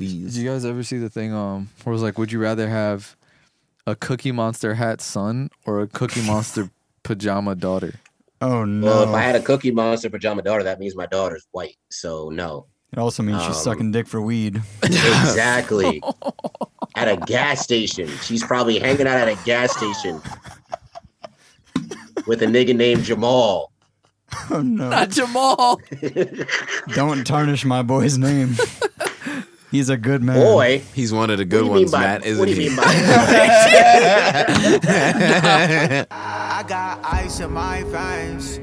Please. Did you guys ever see the thing? Um, where it was like, would you rather have a Cookie Monster hat son or a Cookie Monster pajama daughter? Oh no! Well, if I had a Cookie Monster pajama daughter, that means my daughter's white. So no. it also means she's um, sucking dick for weed. Exactly. at a gas station. She's probably hanging out at a gas station with a nigga named Jamal. Oh no! Not Jamal. Don't tarnish my boy's name. He's a good man. Boy, He's one of the good what do you ones, mean by Matt, what isn't do you he? mean by I got ice in my veins.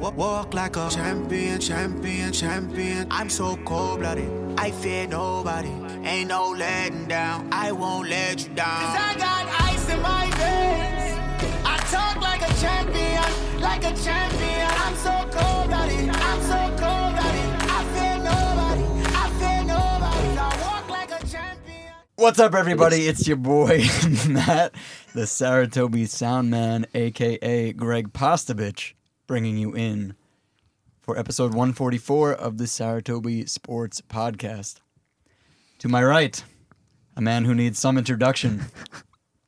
Walk like a champion, champion, champion. I'm so cold blooded. I fear nobody. Ain't no letting down. I won't let you down. Cause I got ice in my veins. I talk like a champion, like a champion. I'm so cold blooded. I'm so cold What's up, everybody? It's your boy Matt, the Saratobi Sound Man, aka Greg Postovich, bringing you in for episode 144 of the Saratobi Sports Podcast. To my right, a man who needs some introduction,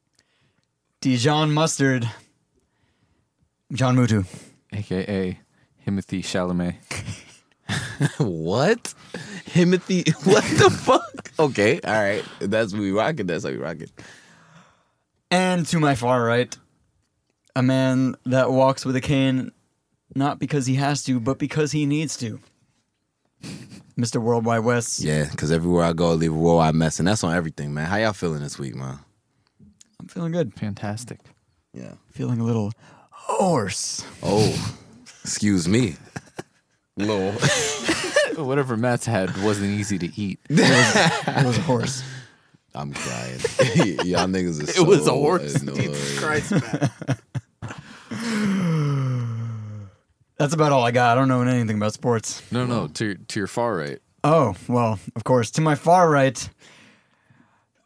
Dijon Mustard, John Mutu. AKA Timothy Chalamet. what? Timothy? What the fuck? Okay, all right. That's what we rocking. That's how we rocking. And to my far right, a man that walks with a cane not because he has to, but because he needs to. Mr. Worldwide West. Yeah, because everywhere I go, I leave a worldwide mess, and that's on everything, man. How y'all feeling this week, man? I'm feeling good. Fantastic. Yeah. Feeling a little hoarse. Oh, excuse me. Lol. Whatever Matt's had wasn't easy to eat. It was horse. I'm crying. y'all niggas are It was a so horse. annoying. Christ, man. That's about all I got. I don't know anything about sports. No, no, to your, to your far right. Oh, well, of course. To my far right,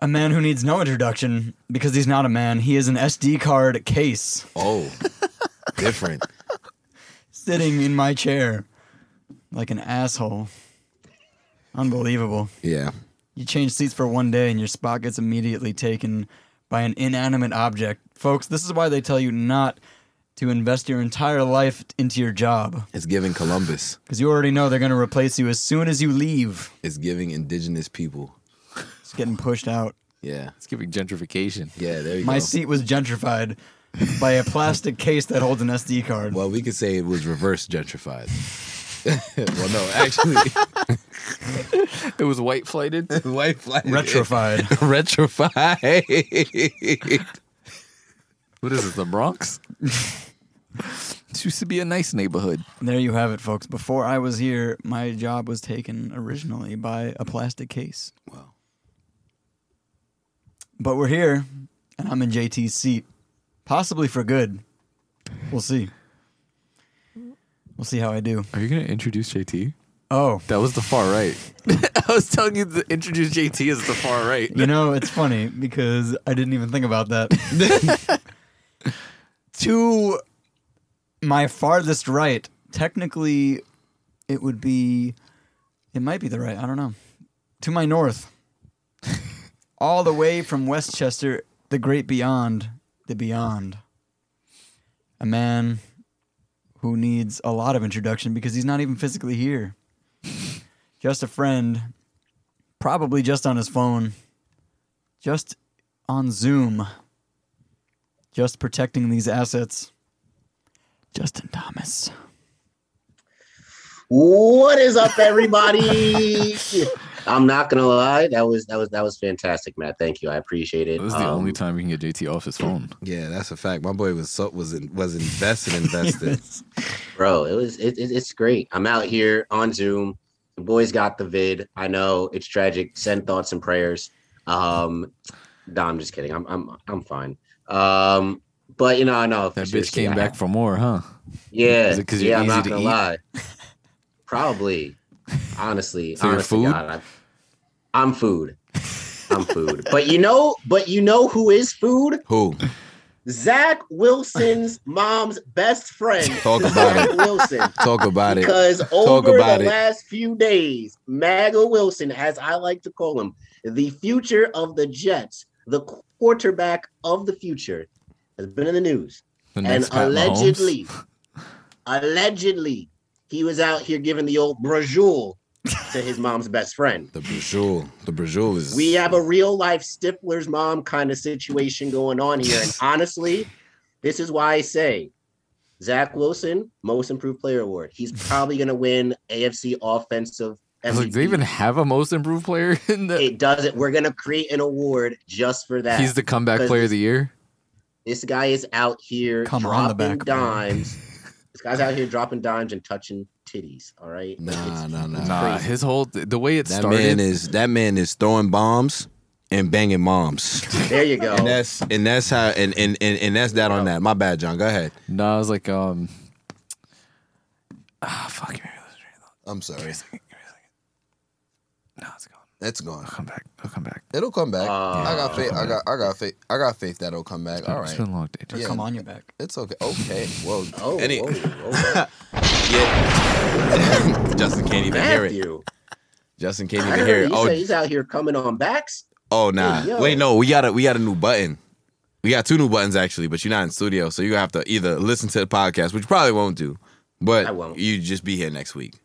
a man who needs no introduction because he's not a man. He is an SD card case Oh, different. sitting in my chair like an asshole. Unbelievable. Yeah. You change seats for one day and your spot gets immediately taken by an inanimate object. Folks, this is why they tell you not to invest your entire life into your job It's giving Columbus. because you already know they're going to replace you as soon as you leave. It's giving indigenous people. It's getting pushed out. Yeah. It's giving gentrification. Yeah, there you My go. My seat was gentrified by a plastic case that holds an SD card. Well, we could say it was reverse gentrified. well, no, actually, It was white flighted. white flag. Retrofied. Retrofied. what is it, the Bronx? this used to be a nice neighborhood. there you have it, folks. Before I was here, my job was taken originally by a plastic case. Wow. But we're here, and I'm in JT's seat, possibly for good. We'll see. We'll see how I do. Are you going to introduce JT? Oh, That was the far right. I was telling you to introduce JT as the far right. you know, it's funny because I didn't even think about that. to my farthest right, technically, it would be, it might be the right, I don't know. To my north, all the way from Westchester, the great beyond, the beyond. A man who needs a lot of introduction because he's not even physically here. Just a friend, probably just on his phone, just on Zoom, just protecting these assets. Justin Thomas. What is up, everybody? I'm not gonna lie, that was that was that was fantastic, Matt. Thank you, I appreciate it. That was the Um, only time we can get JT off his phone. Yeah, that's a fact. My boy was so, was in, was invested, invested. bro. It was it, it- it's great. I'm out here on Zoom. The boys got the vid. I know it's tragic. Send thoughts and prayers. Um, no, I'm just kidding. I'm I'm I'm fine. Um, but you know, I know That for bitch came yeah, back for more, huh? Yeah, Is it 'cause you're yeah. I'm not gonna eat? lie. Probably, honestly, So you're honestly, food? God, I- I'm food. I'm food. but you know, but you know who is food? Who? Zach Wilson's mom's best friend. Talk about Zach it. Wilson. Talk about it. Because over the it. last few days, MAGA Wilson, as I like to call him, the future of the Jets, the quarterback of the future, has been in the news. The and allegedly, allegedly, he was out here giving the old brajul to his mom's best friend. The Brazil. The Brazil is. We have a real life Stifler's mom kind of situation going on here. And honestly, this is why I say Zach Wilson, most improved player award. He's probably going to win AFC offensive. I was like, do they even have a most improved player in the? it doesn't. We're going to create an award just for that. He's the comeback player of the year. this guy is out here Come on, the dropping back, dimes. this guy's out here dropping dimes and touching titties. All right. Nah, It's- nah, nah. it's Nah, crazy. his whole the way it that started. man is that man is throwing bombs and banging moms. There you go. And that's and that's how and and and, and that's that on that. My bad, John. Go ahead. no, I was like, um, ah, fuck. Give me a second. I'm sorry. Give me a second. No, it's gone. It's gone. I'll come back. I'll come back. It'll come back. Uh, I got faith. I got I got faith. I got faith that it'll come back. All It's right. been a long day. dude. Yeah. Come on your back. It's okay. Okay. Well, Oh, any, whoa, whoa. yeah. Justin can't even hear it. Justin can't even hear it. he Oh, said he's out here coming on backs. oh, nah. Hey. Wait, no. We got a we got a new button. We got two new buttons actually, but you're not in studio, so you have to either listen to the podcast, which you probably won't do, but I won't. you just be here next week.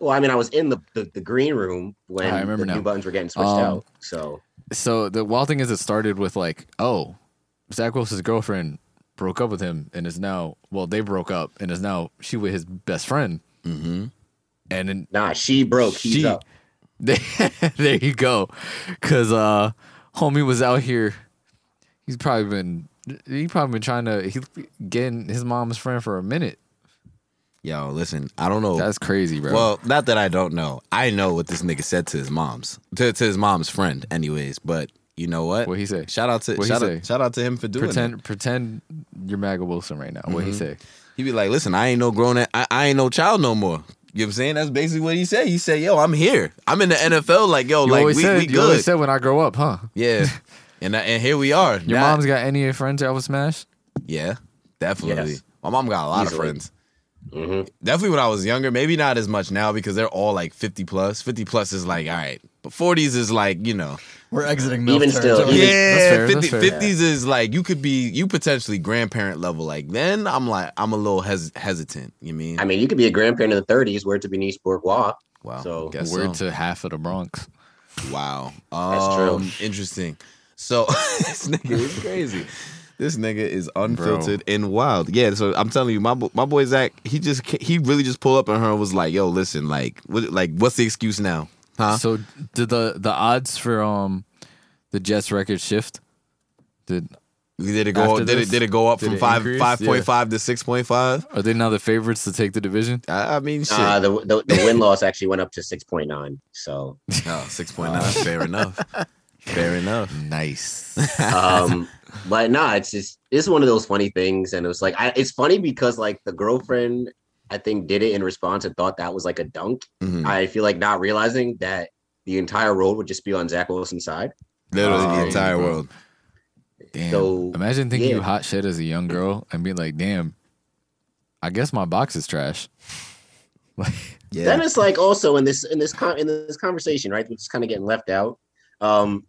Well, I mean, I was in the, the, the green room when I remember the now. new buttons were getting switched Um, out. So So the wild thing is, it started with like, oh, Zach Wilson's girlfriend broke up with him and is now well, they broke up and is now she with his best friend, Mm-hmm. and then nah, she broke. He's She- up. there you go, because uh, homie was out here. He's probably been he probably been trying to he getting his mom's friend for a minute. Yo, listen, I don't know. That's crazy, bro. Well, not that I don't know. I know what this nigga said to his mom's, to, to his mom's friend, anyways. But you know what? what he say? Shout out to What'd he shout say? out, shout out to him for doing Pretend it. pretend you're Maga Wilson right now. What he Mhm. say? He be like, "Listen, I ain't no grown. I, I ain't no child no more." You know what I'm saying? That's basically what he said. He said, "Yo, I'm here. I'm in the NFL. Like, yo, You like always we, said we you always said when I grow up, huh? yeah." And I, and here we are. Your Now- mom's got any of friends that was smash? yeah, definitely. Yes. My mom got a lot Easily. of friends. Hmm Definitely when I was younger. Maybe not as much now because they're all like 50 plus. 50 plus is like all right, but 40s is like you know. We're exiting MILF Even still, territory. even- Yeah, fair, 50, that's fair. 50s is like you could be you potentially grandparent level. Like then I'm like I'm a little hes- hesitant. You mean? I mean, you could be a grandparent in the 30s, where to Bernice Burgos. wow. so- guess Word so. to half of the Bronx. Wow. That's true. Um, Interesting. So this nigga is crazy. This nigga is unfiltered and wild. Yeah. So I'm telling you, my my boy Zach, he just he really just pulled up on her and was like, "Yo, listen, like, what, like, what's the excuse now, huh?" So did the the odds for um the Jets record shift? Did Did it go? After Did this, it did it go up did from it five increase? five point five to six point five? are they now the favorites to take the division? I, I mean, shit. Uh, the, the the win loss actually went up to 6.9. So, oh, six point nine. Fair enough. Fair enough. Nice. um, but nah, it's just it's one of those funny things, and it was like I, it's funny because like the girlfriend I think did it in response and thought that was like a dunk. Mhm. I feel like not realizing that the entire world would just be on Zach Wilson's side. Literally Um, the entire world. Damn. So, Imagine thinking yeah. you hot shit as a young girl and being like, damn, I guess my box is trash. Like Yeah. Then it's like also in this in this con- in this conversation, right, which is kind of getting left out. Um,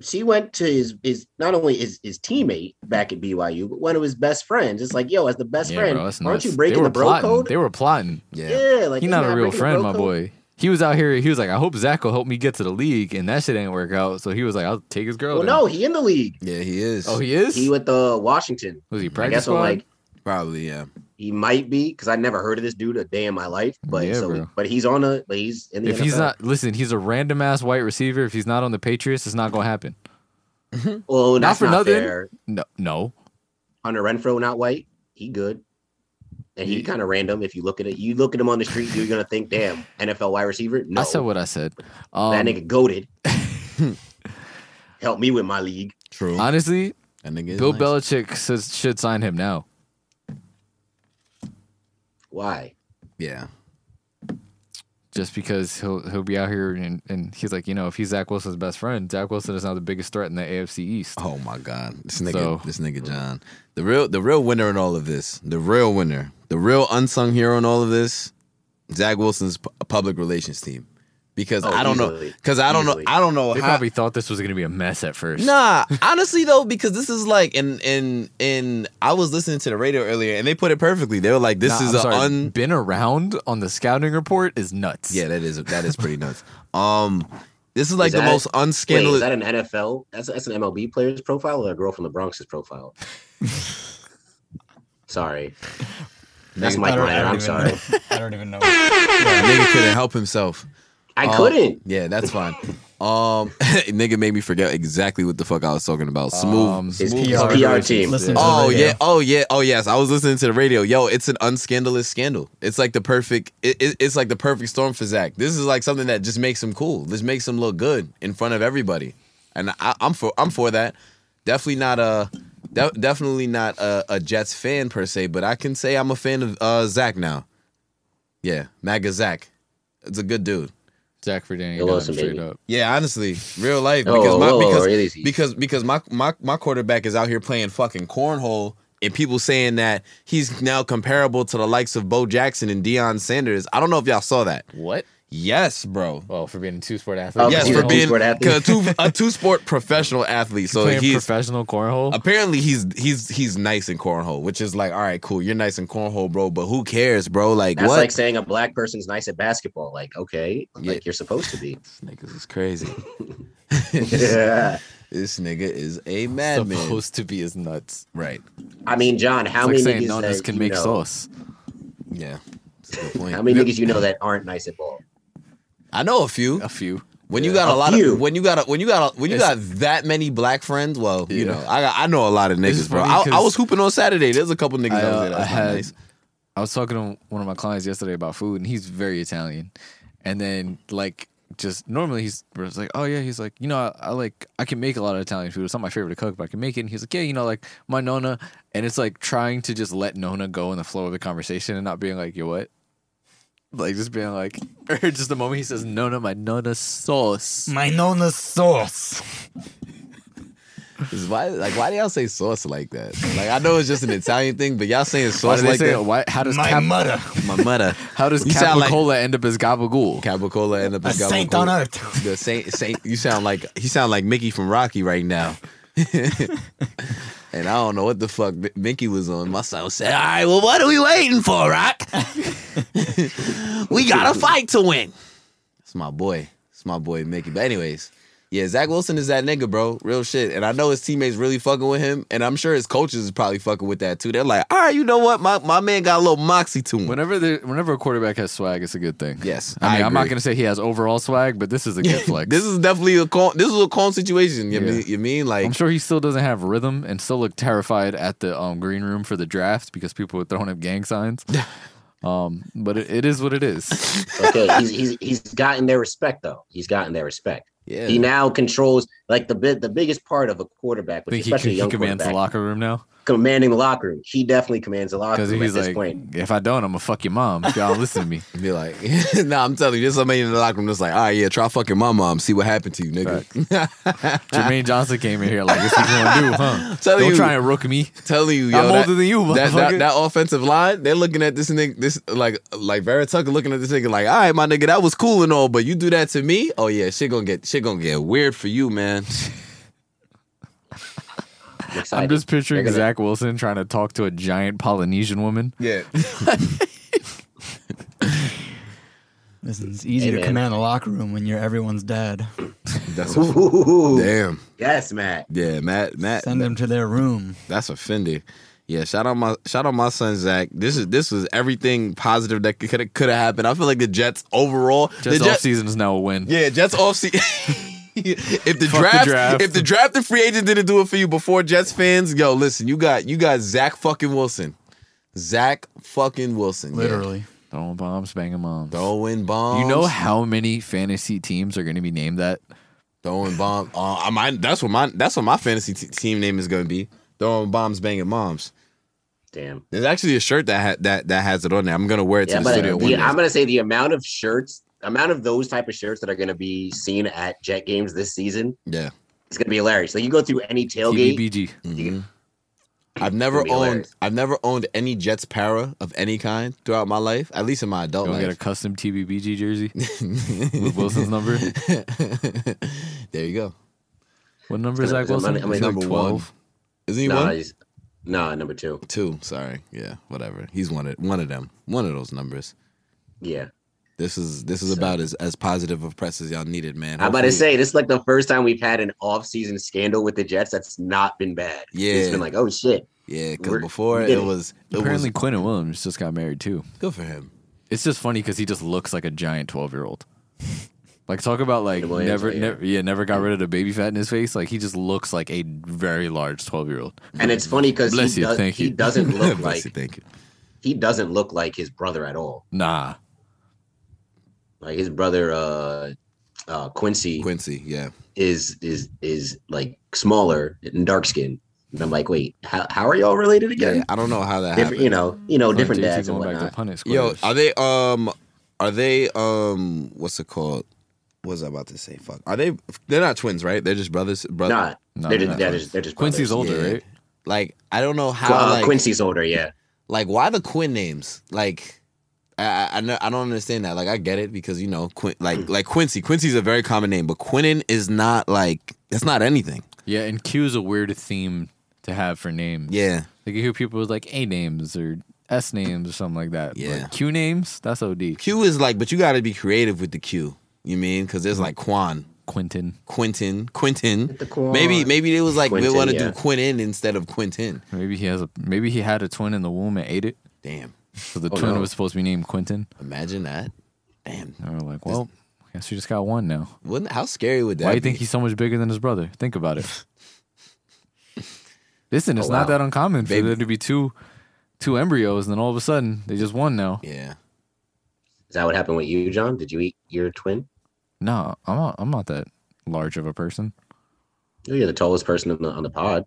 she went to his his not only his his teammate back at BYU, but one of his best friends. It's like, yo, as the best yeah, friend, bro, aren't nuts. you breaking the bro plotting. code? They were plotting. yeah. yeah, like He's isn't not a real friend, my code? boy. He was out here. He was like, I hope Zach will help me get to the league, and that shit ain't work out. So he was like, I'll take his girl. Well, then. no, he in the league. Yeah, he is. Oh, he is. He with the Washington. was he I practice guess I'm squad? like Probably, yeah. He might be because I never heard of this dude a day in my life. But Yeah, so, bro. but he's on a, but he's in the. if he's not, listen, he's a random ass white receiver. If he's not on the Patriots, it's not gonna happen. well, not that's for not nothing. fair. No, no. Hunter Renfrow not white. He good. And he He- kind of random. If you look at it, you look at him on the street, you're gonna think, "Damn, NFL wide receiver." No, I said what I said. Um, that nigga goaded. Help me with my league. True. honestly, That Bill nice. Belichick says, should sign him now. Why? Yeah. just because he'll he'll be out here and, and he's like, you know, if he's Zach Wilson's best friend, Zach Wilson is now the biggest threat in the AFC East. Oh my god, this nigga, So- this nigga John, the real, the real winner in all of this, the real winner, the real unsung hero in all of this, Zach Wilson's pu- public relations team, because Oh, I don't know, because I don't Easily. know, I don't know They how. probably thought this was gonna be a mess at first. Nah, honestly though, because this is like, and and and I was listening to the radio earlier, and they put it perfectly. They were like, "This Nah, is I'm a un." been around on the scouting report is nuts. Yeah, that is that is pretty nuts. Um, this is like Is the that- most Wait, unscandalous. is that an NFL? That's that's an MLB player's profile or a girl from the Bronx's profile? sorry, that's Nigga- Mike I don't- I Ryan. don't I'm even sorry. know. I don't even know. nigga couldn't help himself. I Um, couldn't. Yeah, that's fine. Um, nigga made me forget exactly what the fuck I was talking about. Smooth. Um, His smooth PR public team. Listen Oh yeah, oh yeah, oh yes. I was listening to the radio. Yo, it's an unscandalous scandal. It's like the perfect. It, it- it's like the perfect storm for Zach. This is like something that just makes him cool. This makes him look good in front of everybody, and I, I'm for. I'm for that. Definitely not a. de- definitely not a, a Jets fan per se, but I can say I'm a fan of uh, Zach now. Yeah, MAGA Zach. It's a good dude. Zach for Danny Yo, Dunn, listen, straight up. Yeah, honestly, real life Oh, because my whoa, because really? because because my, my my quarterback is out here playing fucking cornhole and people saying that he's now comparable to the likes of Bo Jackson and Deion Sanders. I don't know if y'all saw that. What? Yes, bro. Well, for being a two sport athlete. Oh, yes, for being athlete. a two a two sport professional athlete. So playing he's professional cornhole. apparently he's he's he's nice in cornhole, which is like, all right, cool, you're nice in cornhole, bro. But who cares, bro? Like That's what? like saying a black person's nice at basketball. Like, okay, Yeah. like you're supposed to be. this nigga is crazy. yeah. this nigga is a madman. supposed to be as nuts. Right. I mean, John, how It's like many saying niggas Nonas that can make know, sauce. Yeah. That's a good point. How many niggas you know that aren't nice at ball? I know a few. A few. When you got a, A lot few. of when you got a, when you got a, when you It's- got that many black friends, well, you know, I got, I know a lot of niggas, bro. I, I was hooping on Saturday. There's a couple niggas I, out uh, there. I That's had, nice. I was talking to one of my clients yesterday about food, and he's very Italian. And then, like, just normally he's like, oh yeah, he's like, you know, I, I like I can make a lot of Italian food. It's not my favorite to cook, but I can make it. And he's like, yeah, you know, like my Nona, and it's like trying to just let Nona go in the flow of the conversation and not being like, yo, what? Like just being like, or just the moment he says nonna, my nonna sauce. My nona sauce. Is why like why do y'all say sauce like that? Like I know it's just an Italian thing, but y'all saying Why sauce do they like say that? why, How does My cap, mother. My mother. how does You sound like- end up as gabagool? Capicola and the A saint on earth. The saint, saint. You sound like you sound like Mickey from Rocky right now. and I don't know what the fuck Mi- Mickey was on. My son said, "All right, well, what are we waiting for, Rock? we got a fight to win." It's my boy. It's my boy Mickey. But anyways, yeah, Zach Wilson is that nigga, bro. Real shit. And I know his teammates really fucking with him, and I'm sure his coaches is probably fucking with that too. They're like, "All right, you know what? My my man got a little moxie to him." Whenever the whenever a quarterback has swag, it's a good thing. Yes, I mean, I I'm not gonna say he has overall swag, but this is a good flex. This is definitely a calm. This is a calm situation. You Yeah. mean? You mean like I'm sure he still doesn't have rhythm and still look terrified at the um, green room for the draft because people were throwing up gang signs. um, but it, it is what it is. Okay, he's he's he's gotten their respect though. He's gotten their respect. Yeah. He now controls like the bit the biggest part of a quarterback, which think he, especially a he young commands the locker room now commanding the locker room. He definitely commands the locker because room at he's this like, point. if I don't, I'm gonna fuck your mom if y'all listen to me. Be like, nah, I'm telling you, there's somebody in the locker room that's like, all right, yeah, try fucking my mom, see what happened to you, nigga. Jermaine Johnson came in here like, "This what you gonna do, huh? Telling don't you- try and rook me. telling you, yo, I'm that, older than you, that, that, motherfucker." that offensive line, they're looking at this nigga, this like like Vera Tucker looking at this nigga like, all right, my nigga, that was cool and all, but you do that to me, oh yeah, shit gonna get shit gonna get weird for you, man. I'm. I'm just picturing They're gonna- Zach Wilson trying to talk to a giant Polynesian woman. Yeah, Listen, it's easy Hey, to man. command the locker room when you're everyone's dad. that's a, Ooh, damn. yes, Matt. Yeah, Matt, Matt, Send them to their room. That's offending. Yeah, shout out my shout out my son Zach. This is this was everything positive that could could have happened. I feel like the Jets overall, Just the off Jets, season is now a win. yeah, Jets off season. if the Fuck the draft, draft. if the draft and free agent didn't do it for you before Jets fans, yo, listen, you got you got Zach fucking Wilson, Zach fucking Wilson, yeah. Literally. Throwing bombs, banging moms. throwing bombs. You know how many fantasy teams are going to be named that? throwing bombs. Uh, I might, that's what my that's what my fantasy t- team name is going to be. Throwing bombs, banging moms. Damn. There's actually a shirt that ha- that that has it on there. I'm gonna wear it to Yeah, the but studio one the, day. I'm gonna say the amount of shirts amount of those type of shirts that are going to be seen at Jet games this season Yeah. it's going to be hilarious. Like you go through any tailgate, TBBG. Mhm. I've never owned hilarious. I've never owned any Jets para of any kind throughout my life, at least in my adult Go get a life. custom TBBG jersey with Wilson's number. there you go. What number is Is it- Zach is Wilson? I mean, He's like number one. 12. Isn't he nah, one? He's nah number two. Two. Sorry. Yeah. Whatever. He's one of one of them. One of those numbers. Yeah, This is this is So- about as as positive of press as y'all needed, man. I'm about to say this is like the first time we've had an off-season scandal with the Jets that's not been bad. Yeah, it's been like oh shit. Yeah, because before it it. was it Apparently, was Quinnen Williams just got married too. good for him. It's just funny because he just looks like a giant 12 year old. Like, talk about like Quinnen Williams, never, yeah. never, yeah, never got rid of the baby fat in his face. Like, he just looks like a very large 12 year old. And it's funny because Bless he, you, does, thank he you. doesn't look Bless you, like thank you. he doesn't look like his brother at all. Nah. Like his brother, uh, uh, Quincy, Quincy, yeah. is is is like smaller and dark skinned. And I'm like, wait, how, how are y'all related Yeah, again? I don't know how that different, happened. you know, you know, Like, different JT dads and going back to whatnot. Yo, are they um are they um what's it called? What was I about to say? Fuck. Are they they're not twins, right? They're just brothers brother. Nah, No, they're, they're just, not they're, just, they're just Quincy's brothers. older, Yeah. right? Like I don't know how Uh, like Quincy's older, yeah. like why the Quinn names? Like I I, I, know, I don't understand that. Like I get it because you know Quin, like like Quincy. Quincy's a very common name, but Quinnen is not like that's not anything. Yeah, and Q is a weird theme to have for names. Yeah. Like, you hear people with like A names or S names or something like that. But Yeah. Q names, that's OD. Q is like, but you got to be creative with the Q. You mean because there's mm-hmm. like Quan, Quentin. Quentin, Quentin. The Maybe maybe it was like we want to yeah. do Quentin instead of Quentin. Maybe he has a maybe he had a twin in the womb and ate it. Damn. So the Oh, twin no. was supposed to be named Quentin. Imagine that. Damn. And we're like, well, I guess we just got one now. Wouldn't how scary would that Why do you think he's so much bigger than his brother? Think about it. Listen, it's Oh, not that uncommon for Baby. there to be two two embryos, and then all of a sudden they just one now. Yeah. Is that what happened with you, John? Did you eat your twin? No, I'm not. I'm not that large of a person. Oh, you're the tallest person on the, on the pod.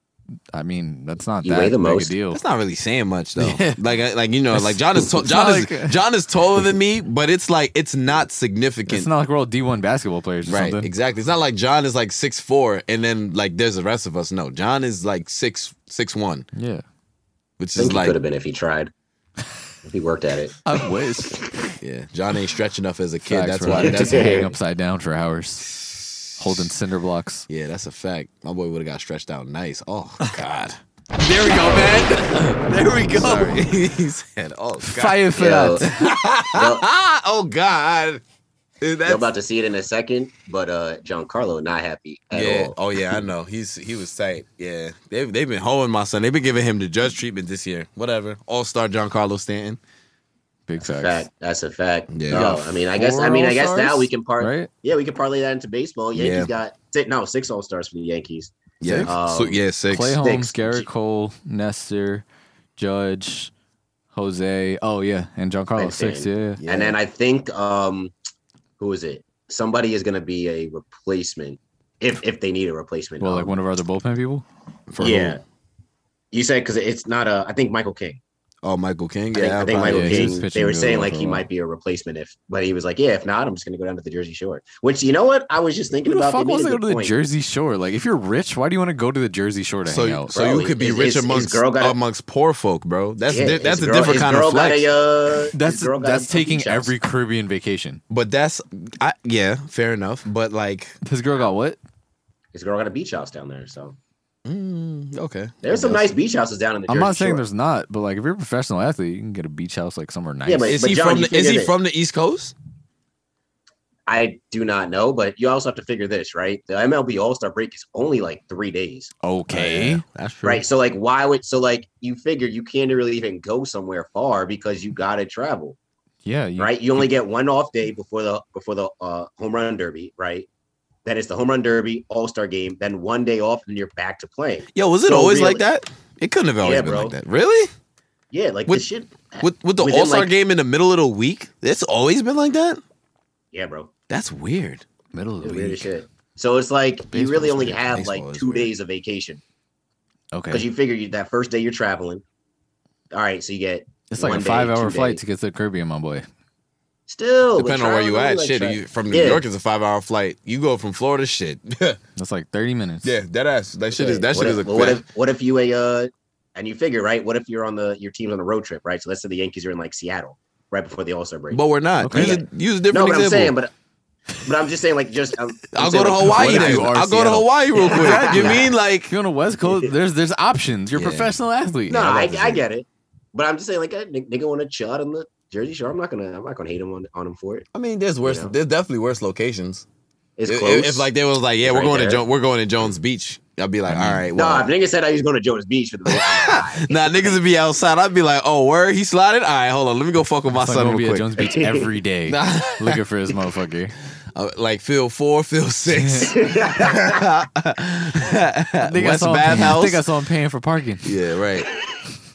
I mean, that's not You that weigh the big most. a deal. That's not really saying much though. Yeah. Like like you know, like John is tall, John is like- John is taller than me, but it's like it's not significant. It's not like we're all D1 basketball players or right, something. exactly. It's not like John is like six four and then like there's the rest of us. No, John is like six six one, Yeah. which I is think he like could have been if he tried. if he worked at it. I wish. Yeah. John ain't stretch enough as a kid. Facts, that's bro. why. Just That's hang upside down for hours, holding cinder blocks. yeah, that's a fact. My boy would have got stretched out nice. Oh God. There we go, man. There we go. Sorry. he said, "Oh God." Fire for Yo, that. yo, oh God. Dude, you're about to see it in a second, but uh Giancarlo not happy at yeah. all. Oh yeah, I know. He's he was tight. Yeah. They've they've been hoeing my son. They've been giving him the judge treatment this year. Whatever. All star Giancarlo Stanton. Big facts. Fact. That's a fact. Yeah. Yeah. You got I mean, I guess. I mean, I guess now All-Stars, we can part. Right? Yeah, we can parlay that into baseball. Yankees Yeah. got six, no six All Stars for the Yankees. Yeah. Six? Um, so, yeah, six. Clay Holmes, Six. Gerrit Cole, Nestor, Judge, Jose. Oh yeah, and Giancarlo And six. Yeah, yeah. Yeah. And then I think um who is it? Somebody is gonna be a replacement if if they need a replacement. Well, like Um, one of our other bullpen people. For yeah. who? You said because it's not a. I think Michael King. Oh, Michael King. I think, Yeah, I think Michael yeah, King. They were saying like he might be a replacement if, but he was like, yeah, if not, I'm just gonna go down to the Jersey Shore. Which you know what? I was just thinking Who the about. fuck they made wants to go to the point. Jersey Shore? Like, if you're rich, why do you want to go to the Jersey Shore to So, hang out? so Bro, you could be his- rich his- his amongst girl got a- amongst poor folk, bro. That's Yeah, di- his that's a different kind of flex. A, uh, that's that's taking every Caribbean vacation. But that's, I, yeah, fair enough. But like, His girl got what? His girl got a beach house down there. So mm, okay, there's some nice beach houses down in the. I'm Jersey not saying Shore. there's not, but like if you're a professional athlete, you can get a beach house like somewhere nice. Yeah, but- Is he John, from the, is he that- from the East Coast? I do not know, but you also have to figure this, right? The MLB All Star break is only like three days, okay. Yeah, that's true. right? So like, why would so like you figure you can't really even go somewhere far because you got to travel, Yeah, you, right? You only get one off day before the before the uh, home run derby, right? Then it's the home run derby, All Star game, then one day off, and you're back to playing. Yo, was it So always really- like that? It couldn't have always Yeah, been bro. like that. Really? Yeah, like With- this shit. With with the All Star like- game in the middle of the week? It's always been like that. Yeah, bro. That's weird. middle of the week. shit. So it's like you really only weird. have Baseball like two weird. days of vacation Okay, because you figure you, that first day you're traveling. All right, so you get it's like a day, five hour flight days. to get to the Caribbean, my boy. Still, Depending on where you really, at, like, shit. try- You, from New Yeah. York is a five hour flight. You go from Florida, shit. That's like 30 minutes. Yeah, that ass. That shit is that what shit if, is a but what if what if you a uh and you figure right? What if you're on the your team's on the road trip, right? So let's say the Yankees are in like Seattle right before the All Star break. But we're not. Okay. Use, a, use a no, different but I'm saying, but but I'm just saying, like, just I'm, I'm I'll saying, go to like, Hawaii then. I'll go to Hawaii real quick. You mean like you're on the West Coast, there's there's options. You're a Yeah. professional athlete. No, Yeah, I, I get it, but I'm just saying, like, a n- nigga want to chill out on the Jersey Shore. I'm not gonna, I'm not gonna hate him on, on him for it. I mean, there's worse. You know? There's definitely worse locations. It's If, close. if like they was like, yeah, we're Right going to jo- we're going to Jones Beach. I'd be like, all right, no, well, if nigga said I was going to Jones Beach for the nah, niggas would be outside. I'd be like, oh, where he slided? All right, hold on, let me go fuck with my son real be at. Jones Beach every day, looking for his motherfucker. Uh, like field four, field six, I think I West saw him. Bath paying- I think I saw him paying for parking. Yeah, right.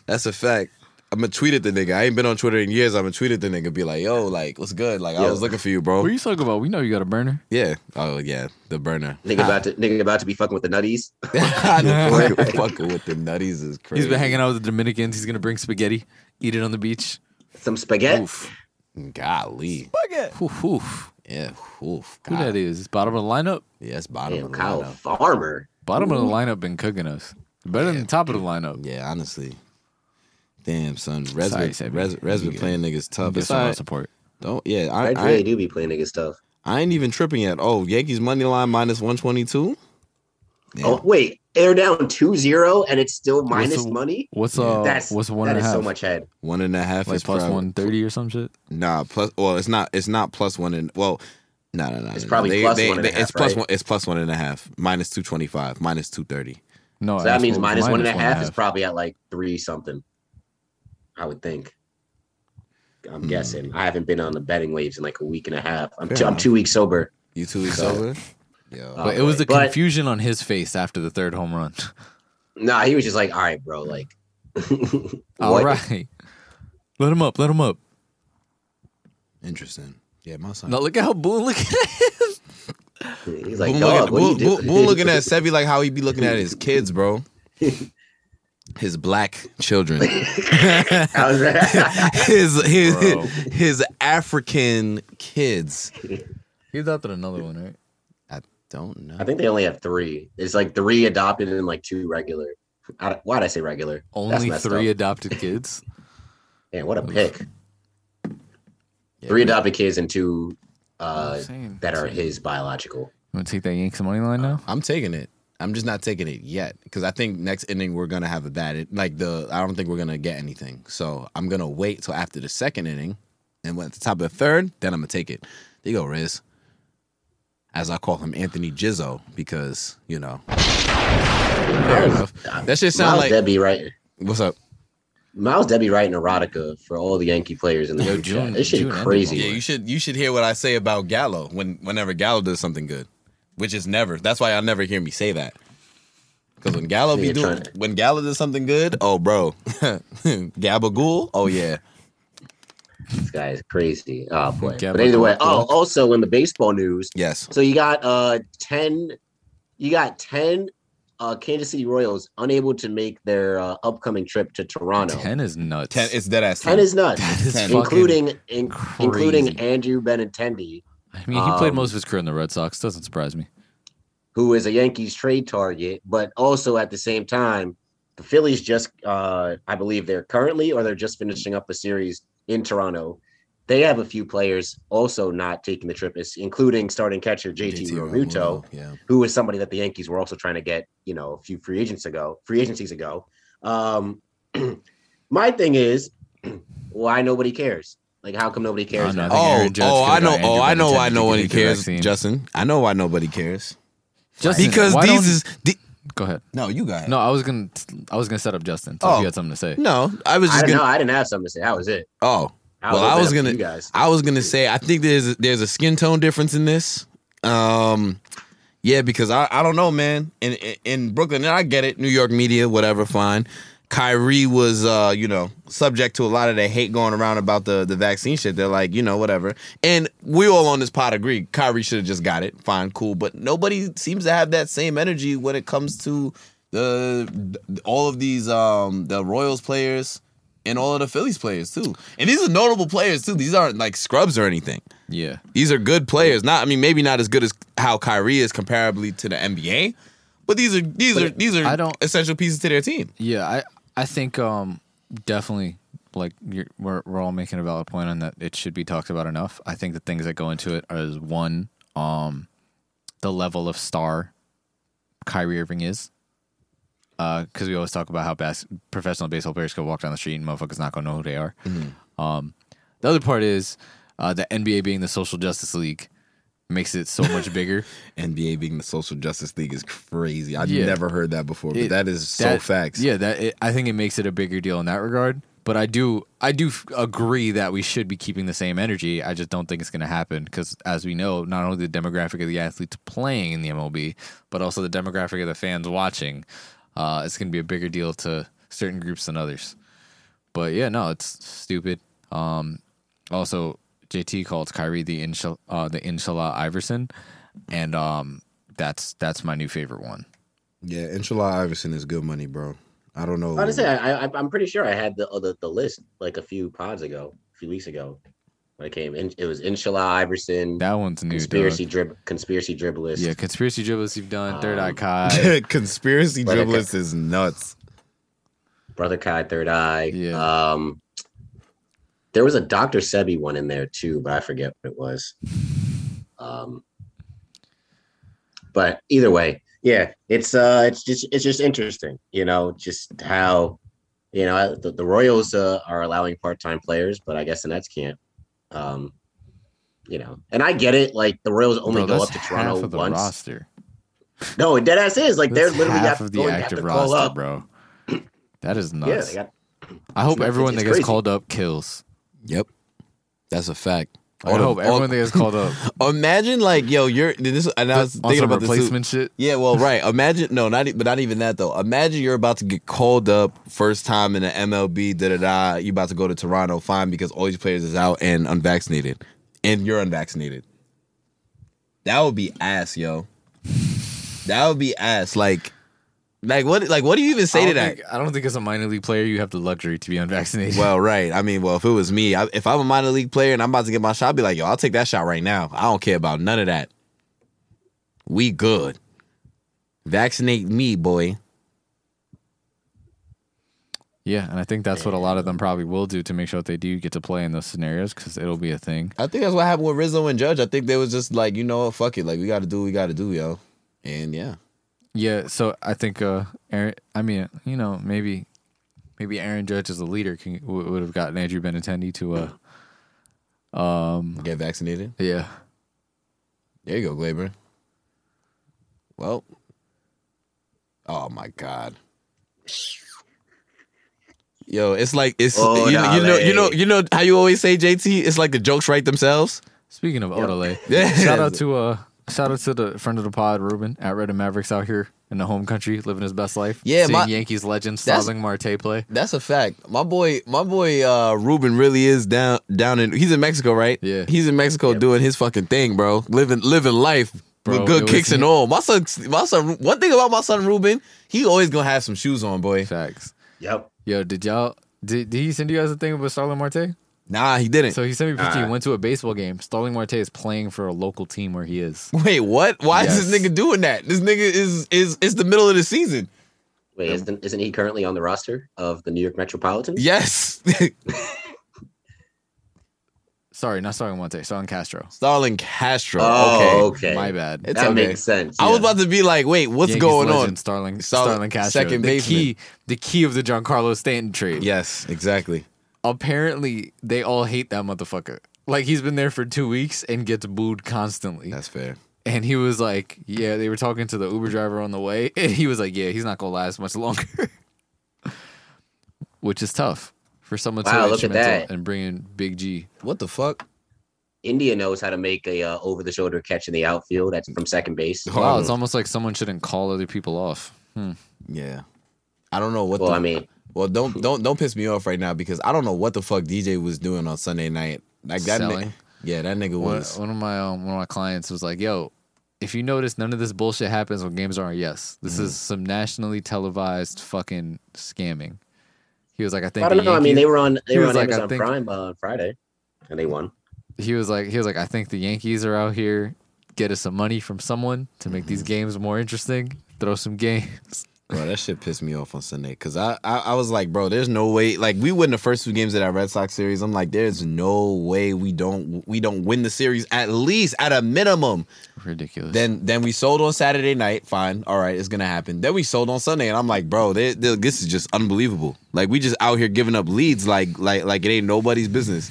That's a fact. I'm gonna tweet at the nigga. I ain't been on Twitter in years. I'm gonna tweet at the nigga. Be like, yo, like, what's good? Like, I Yo. was looking for you, bro. What are you talking about? We know you got a burner. Yeah. Oh yeah, the burner. nigga about to nigga about to be fucking with the nutties. I fucking, fucking with the nutties is crazy. He's been hanging out with the Dominicans. He's gonna bring spaghetti, eat it on the beach. Some spaghetti. Oof. Golly. Oof, oof. Yeah. Oof. Who that is? Bottom of the lineup. Yeah, it's bottom Damn, of the Kyle lineup. Farmer. Bottom of the lineup been cooking us. Better than the top of the lineup. Yeah, honestly. Damn, son. Res, Sorry, been, Sebby. Res, Res been playing niggas tough. Get It's some all support. Don't. Yeah, I, I, I, really ain't- do be playing niggas stuff. I ain't even tripping yet. Oh, Yankees money line minus one twenty two. Oh wait, they're down 2-0 and it's still minus the- money. What's Yeah. uh? That's what's one that and a is half? so much head. One and a half Like is one thirty or some shit. Nah, plus. Well, it's not. It's not plus one and well. No, no, no. It's no, probably they, plus they- one and a they- It's half, plus right? one. It's plus one and a half. Minus two twenty five. Minus two thirty. No, So that means what- minus one and a half is probably at like three something. I would think. I'm Hmm. guessing. I haven't been on the betting waves in like a week and a half. I'm two, I'm two weeks sober. You two weeks So- over. Yo. Uh, But it was the But- confusion on his face after the third home run. Nah, he was just like, all right, bro, like all right. let him up. Let him up. Interesting. Yeah, my son. No, look at how Boone looking at him. He's like, Boone dog, looking, what are you Boone- Boone- looking at Sevi like how he be looking at his kids, bro. His black children. I was like- his his Bro. his African kids. He's out there another one, right? I don't know. I think they only have three. It's like three adopted and like two regular. I, why'd I say regular? Only three up. adopted kids. Man, what a pick. Yeah, Three man. adopted kids and two uh, that are his biological. You want to take that Yanks money line now? I'm taking it. I'm just not taking it yet because I think next inning we're gonna have a bad like the. I don't think we're gonna get anything. So I'm gonna wait till after the second inning, and when at the top of the third, then I'm gonna take it. There you go, Riz. As I call him, Anthony Jizzo, because you know. Fair enough. That shit sound Miles like Debbie right. what's up? Miles Debbie writing erotica for all the Yankee players in the Yo, chat. June- This shit June crazy. Yeah, you should you should hear what I say about Gallo when whenever Gallo does something good, which is never. That's why y'all never hear me say that. Because when Gallo be doing trying- when Gallo does something good, oh bro, Gabagool, oh yeah, This guy is crazy. Oh boy. Gabagool. But anyway, oh, also in the baseball news, yes, so you got uh ten, you got ten uh Kansas City Royals unable to make their uh, upcoming trip to Toronto. Ten is nuts. ten. It's dead ass. Ten is nuts, That is including in, including. Andrew Benintendi, I mean, he played um, most of his career in the Red Sox. Doesn't surprise me. who is a Yankees trade target, but also at the same time, the Phillies just uh I believe they're currently or they're just finishing up a series in Toronto. They have a few players also not taking the trip, is- including starting catcher JT, Realmuto, yeah. who is somebody that the Yankees were also trying to get, you know, a few free agents ago, free agencies ago. Um, my thing is, why nobody cares? Like, how come nobody cares? Oh, no. I think Oh, oh, I know. Oh, I know. why Benintendi no to one get cares. Justin. I know why nobody cares. Justin, because these don't- is the, Go ahead. no. You got No, I was gonna. I was gonna set up Justin. So Oh. if you had something to say. no. I was I just don't gonna. know. I didn't have something to say. That was it. Oh, I Well, I was gonna- you guys. I was gonna say I think there's there's a skin tone difference in this. Um, yeah, because I, I don't know, man. In, in in Brooklyn, and I get it, New York media, whatever, fine. Kyrie was, uh, you know, subject to a lot of the hate going around about the the vaccine shit. They're like, you know, whatever. And we all on this pot agree Kyrie should have just got it. Fine, cool. But nobody seems to have that same energy when it comes to the all of these um the Royals players and all of the Phillies players too. And these are notable players too. These aren't like scrubs or anything. Yeah. These are good players. Not, I mean, maybe not as good as how Kyrie is comparably to the NBA, but these are these are these are I don't- essential pieces to their team. Yeah, I I think um definitely like you're, we're we're all making a valid point on that it should be talked about enough. I think the things that go into it is one um the level of star Kyrie Irving is. Because we always talk about how bas- professional baseball players can walk down the street and motherfuckers not gonna know who they are. Um, the other part is uh, the NBA being the social justice league makes it so much bigger. NBA being the social justice league is crazy. I've Yeah. never heard that before, but It- that is so that- facts. Yeah, that it, I think it makes it a bigger deal in that regard. But I do, I do f- agree that we should be keeping the same energy. I just don't think it's going to happen because, as we know, not only the demographic of the athletes playing in the MLB, but also the demographic of the fans watching, uh, it's going to be a bigger deal to certain groups than others. But yeah, no, it's stupid. Um, also, JT called Kyrie the Inshal- uh, the Inshallah Iverson, and um, that's that's my new favorite one. Yeah, Inshallah Iverson is good money, bro. I don't know. Honestly, I, I, I'm pretty sure I had the, the the list like a few pods ago, a few weeks ago, when it came. in. It was Inshallah Iverson, That one's new. conspiracy dog. drib, conspiracy dribblist. Yeah, conspiracy dribblers you've done, Third Eye Um, Kai. Conspiracy But it- dribblers is nuts. Brother Kai, Third Eye. Yeah. Um, there was a Dr. Sebi one in there too, but I forget what it was. Um, but either way, yeah, it's uh, it's just it's just interesting, you know, just how you know the, the Royals uh, are allowing part time players, but I guess the Nets can't. Um, you know, and I get it. Like the Royals only Bro, go up to Toronto of the once. roster. No, dead ass is like they're literally half of the going active roster, up. bro. That is nuts. they got I hope everyone that gets crazy. called up kills. Yep, that's a fact. I All the- hope all- everyone that gets called up Imagine like yo, you're this. And I was on thinking some about this. too. shit. Yeah, well, right. Imagine no, not but not even that though. Imagine you're about to get called up first time in the MLB. Da da da. You about to go to Toronto, fine, because all these players is out and unvaccinated, and you're unvaccinated. That would be ass, yo. That would be ass. Like, like what? Like what do you even I say to that? think, I don't think as a minor league player you have the luxury to be unvaccinated. Well, right. I mean, well, if it was me, I, if I'm a minor league player and I'm about to get my shot, I'd be like, yo, I'll take that shot right now. I don't care about none of that. We good. Vaccinate me, boy. yeah, and I think that's what a lot of them probably will do to make sure that they do get to play in those scenarios because it'll be a thing. I think that's what happened with Rizzo and Judge. I think they was just like, you know what, fuck it. Like, we got to do what we got to do, yo. And yeah. Yeah, so I think uh Aaron I mean, you know, maybe maybe Aaron Judge as a leader can w- would have gotten Andrew Benintendi to uh um Get vaccinated. yeah. There you go, Gleyber. Well. Oh, my God. Yo, it's like it's Oh, you, know, you know you know you know how you always say JT. It's like the jokes write themselves. Speaking of Odele, Yeah. shout out to uh shout out to the friend of the pod, Ruben at Red and Mavericks out here in the home country, living his best life. Yeah, seeing my- Yankees legend That's- Starling Marte play. That's a fact. My boy, my boy, uh, Ruben really is down down in. He's in Mexico, right? Yeah. He's in Mexico doing his fucking thing, bro. Living living life Bro, with good kicks and all. My son, my son. One thing about my son Ruben, he always gonna have some shoes on, boy. Facts. Yep. Yo, did y'all did, did he send you guys a thing about Starling Marte? Nah, he didn't. So he sent me a picture. Uh. he went to a baseball game. Starling Marte is playing for a local team where he is. Wait, what? Why is this nigga doing that? This nigga is is it's the middle of the season. Wait, isn't, isn't he currently on the roster of the New York Metropolitans? Yes, Sorry, not Starling Marte, Starling Castro. Starling Castro. Oh, okay, okay. My bad. It's that okay. makes sense. I was yeah. about to be like, wait, what's Yankees going legend, on? Starling, Starling- Starling Castro. second the baseman. key, the key of the Giancarlo Stanton trade. Yes, exactly. Apparently, they all hate that motherfucker. Like he's been there for two weeks and gets booed constantly. That's fair. And he was like, "Yeah." They were talking to the Uber driver on the way, and he was like, "Yeah, he's not gonna last much longer," which is tough for someone Wow, so look at that. and bringing Big G. What the fuck? India knows how to make a uh, over the shoulder catch in the outfield. That's from second base. Wow, it's almost like someone shouldn't call other people off. Hmm. Yeah. I don't know what Well, the I mean, Well, don't don't don't piss me off right now because I don't know what the fuck DJ was doing on Sunday night. Like that nigga, Selling. yeah, that nigga One, was. one of my um, one of my clients was like, "Yo, if you notice, none of this bullshit happens when games aren't yes. This Mm-hmm. is some nationally televised fucking scamming." He was like, I think I don't the know. I mean, they were on they were on like, Amazon think- Prime uh, on Friday, and they won. he was like he was like I think the Yankees are out here get us some money from someone to make Mm-hmm. these games more interesting. Throw some games. Bro, that shit pissed me off on Sunday because I, I I was like, bro, there's no way. Like we win the first two games of that Red Sox series. I'm like, there's no way we don't we don't win the series at least at a minimum. Ridiculous. Then then we sold on Saturday night. Fine, all right, it's gonna happen. Then we sold on Sunday, and I'm like, bro, they, they- this is just unbelievable. Like we just out here giving up leads like like like it ain't nobody's business.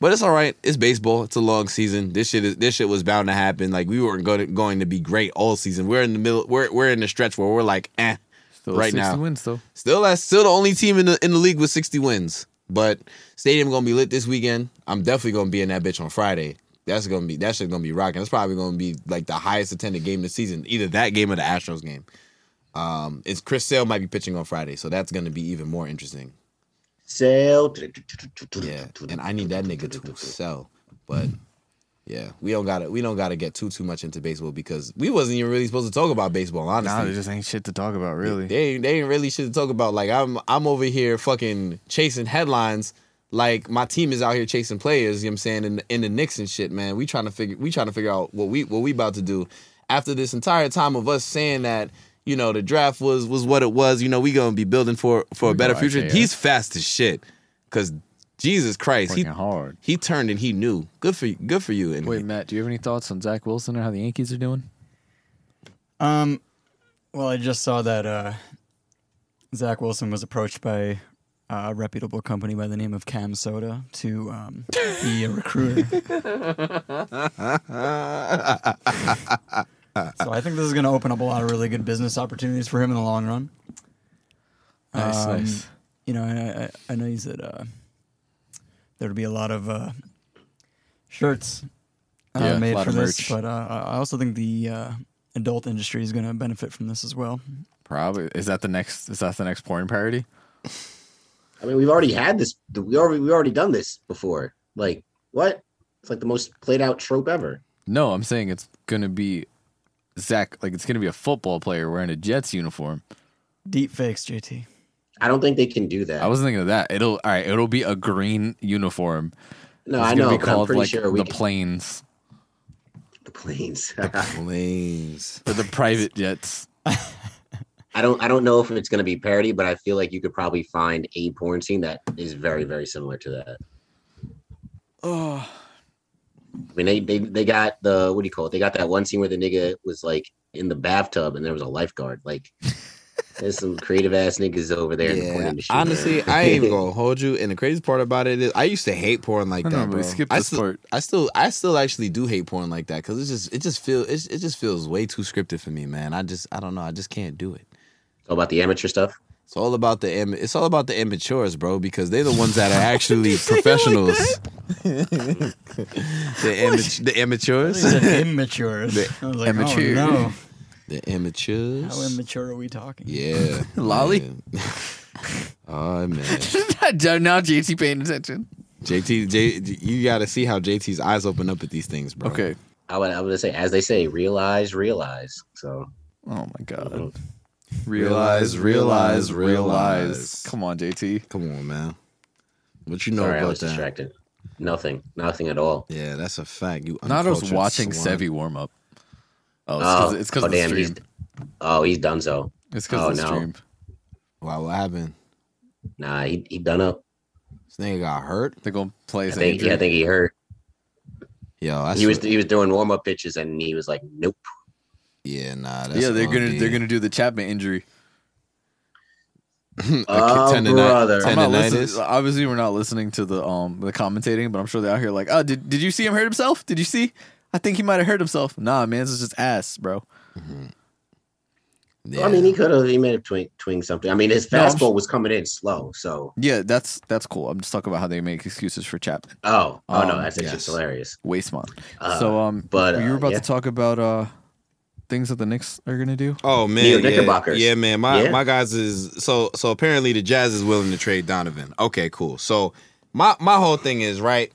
But it's all right. It's baseball. It's a long season. This shit is this shit was bound to happen. Like we weren't going to, going to be great all season. We're in the middle. We're we're in the stretch where we're like, eh. Still right 60 now. wins though. Still, that's still the only team in the in the league with 60 wins. But stadium gonna be lit this weekend. I'm definitely gonna be in that bitch on Friday. That's gonna be that shit gonna be rocking. That's probably gonna be like the highest attended game of the season. Either that game or the Astros game. Um, it's Chris Sale might be pitching on Friday, so that's gonna be even more interesting. Sale. Yeah, and I need that nigga to sell. But yeah, we don't gotta we don't gotta get too too much into baseball because we wasn't even really supposed to talk about baseball. Honestly, Nah, there just ain't shit to talk about really. they ain't, they ain't really shit to talk about. Like I'm I'm over here fucking chasing headlines. Like my team is out here chasing players. You know what I'm saying in the, in the Knicks and shit, man. We trying to figure we trying to figure out what we what we about to do after this entire time of us saying that you know the draft was was what it was. You know we gonna be building for for a better future. He's fast as shit. Cause Jesus Christ, he hard. he turned and he knew. Good for you. Good for you. And Wait, Matt, do you have any thoughts on Zach Wilson or how the Yankees are doing? Um, well, I just saw that uh, Zach Wilson was approached by a reputable company by the name of CamSoda to um, be a recruiter. so I think this is going to open up a lot of really good business opportunities for him in the long run. Nice, Um, nice. You know, I, I, I know he's at uh, there would be a lot of uh, shirts uh, Yeah, made lot for this, merch. but uh, I I also think the uh, adult industry is going to benefit from this as well. Probably. Is that the next? Is that the next porn parody? I mean, we've already had this. We already we already done this before. Like what? It's like the most played out trope ever. No, I'm saying it's gonna be Zach. Like it's gonna be a football player wearing a Jets uniform. Deep fakes, JT. I don't think they can do that. I was thinking of that. It'll all right. It'll be a green uniform. no, It's I know, be but I'm pretty like sure we the can- planes the planes. The planes. or the private jets. I don't I don't know if it's gonna be parody, but I feel like you could probably find a porn scene that is very very similar to that. Oh, I mean, they they they got the what do you call it? They got that one scene where the nigga was like in the bathtub and there was a lifeguard. Like, there's some creative ass niggas over there in the porn honestly. I ain't even gonna hold you. And the crazy part about it is, I used to hate porn like I that, but bro. we skipped I this still, part. I still, I still actually do hate porn like that because it just, it just feels, it, it just feels way too scripted for me, man. I just, I don't know, I just can't do it. all about the amateur stuff. It's all about the, im- it's all about the immatures, bro, because they're the ones that are actually professionals. the, imma- the immatures, These are. The I like, immature. Oh, no. The immatures. How immature are we talking? Yeah, Lolly? Yeah. oh man. now JT paying attention. JT, J, you got to see how JT's eyes open up at these things, bro. Okay. I would I would say, as they say, realize, realize. So Oh my god. Mm-hmm. Realize, realize, realize. Come on, JT. Come on, man. What you know sorry, I about was that? distracted. Nothing, nothing at all. Yeah, that's a fact. You Nado's uncultured watching swine. Sevi warm up. Oh, Oh, it's because oh, of the damn, he's stream. oh he's done so. It's because oh, of the no. stream. Wow, what happened? Nah, he he done up. This nigga got hurt. They're gonna play I his think yeah, I think he hurt. Yo, that's he was what- he was doing warm up pitches and he was like, nope. yeah, nah. That's yeah, they're gonna be- they're gonna do the Chapman injury. a Oh, tendoni- brother. I'm not listening. Obviously, we're not listening to the um the commentating, but I'm sure they're out here like, oh, did did you see him hurt himself? Did you see? I think he might have hurt himself. Nah, man, this is just ass, bro. Yeah. I mean, he could have. He may have twing twing something. I mean, his fastball sure- was coming in slow. So Yeah, that's that's cool. I'm just talking about how they make excuses for Chapman. oh oh no, Um, that's yes. just hilarious. Wasteman. Uh, so um, but, you were uh, about yeah. to talk about uh things that the Knicks are gonna do. Oh man, Neo yeah, yeah, man. My Yeah. my guys is so so. Apparently, the Jazz is willing to trade Donovan. Okay, cool. So my my whole thing is right.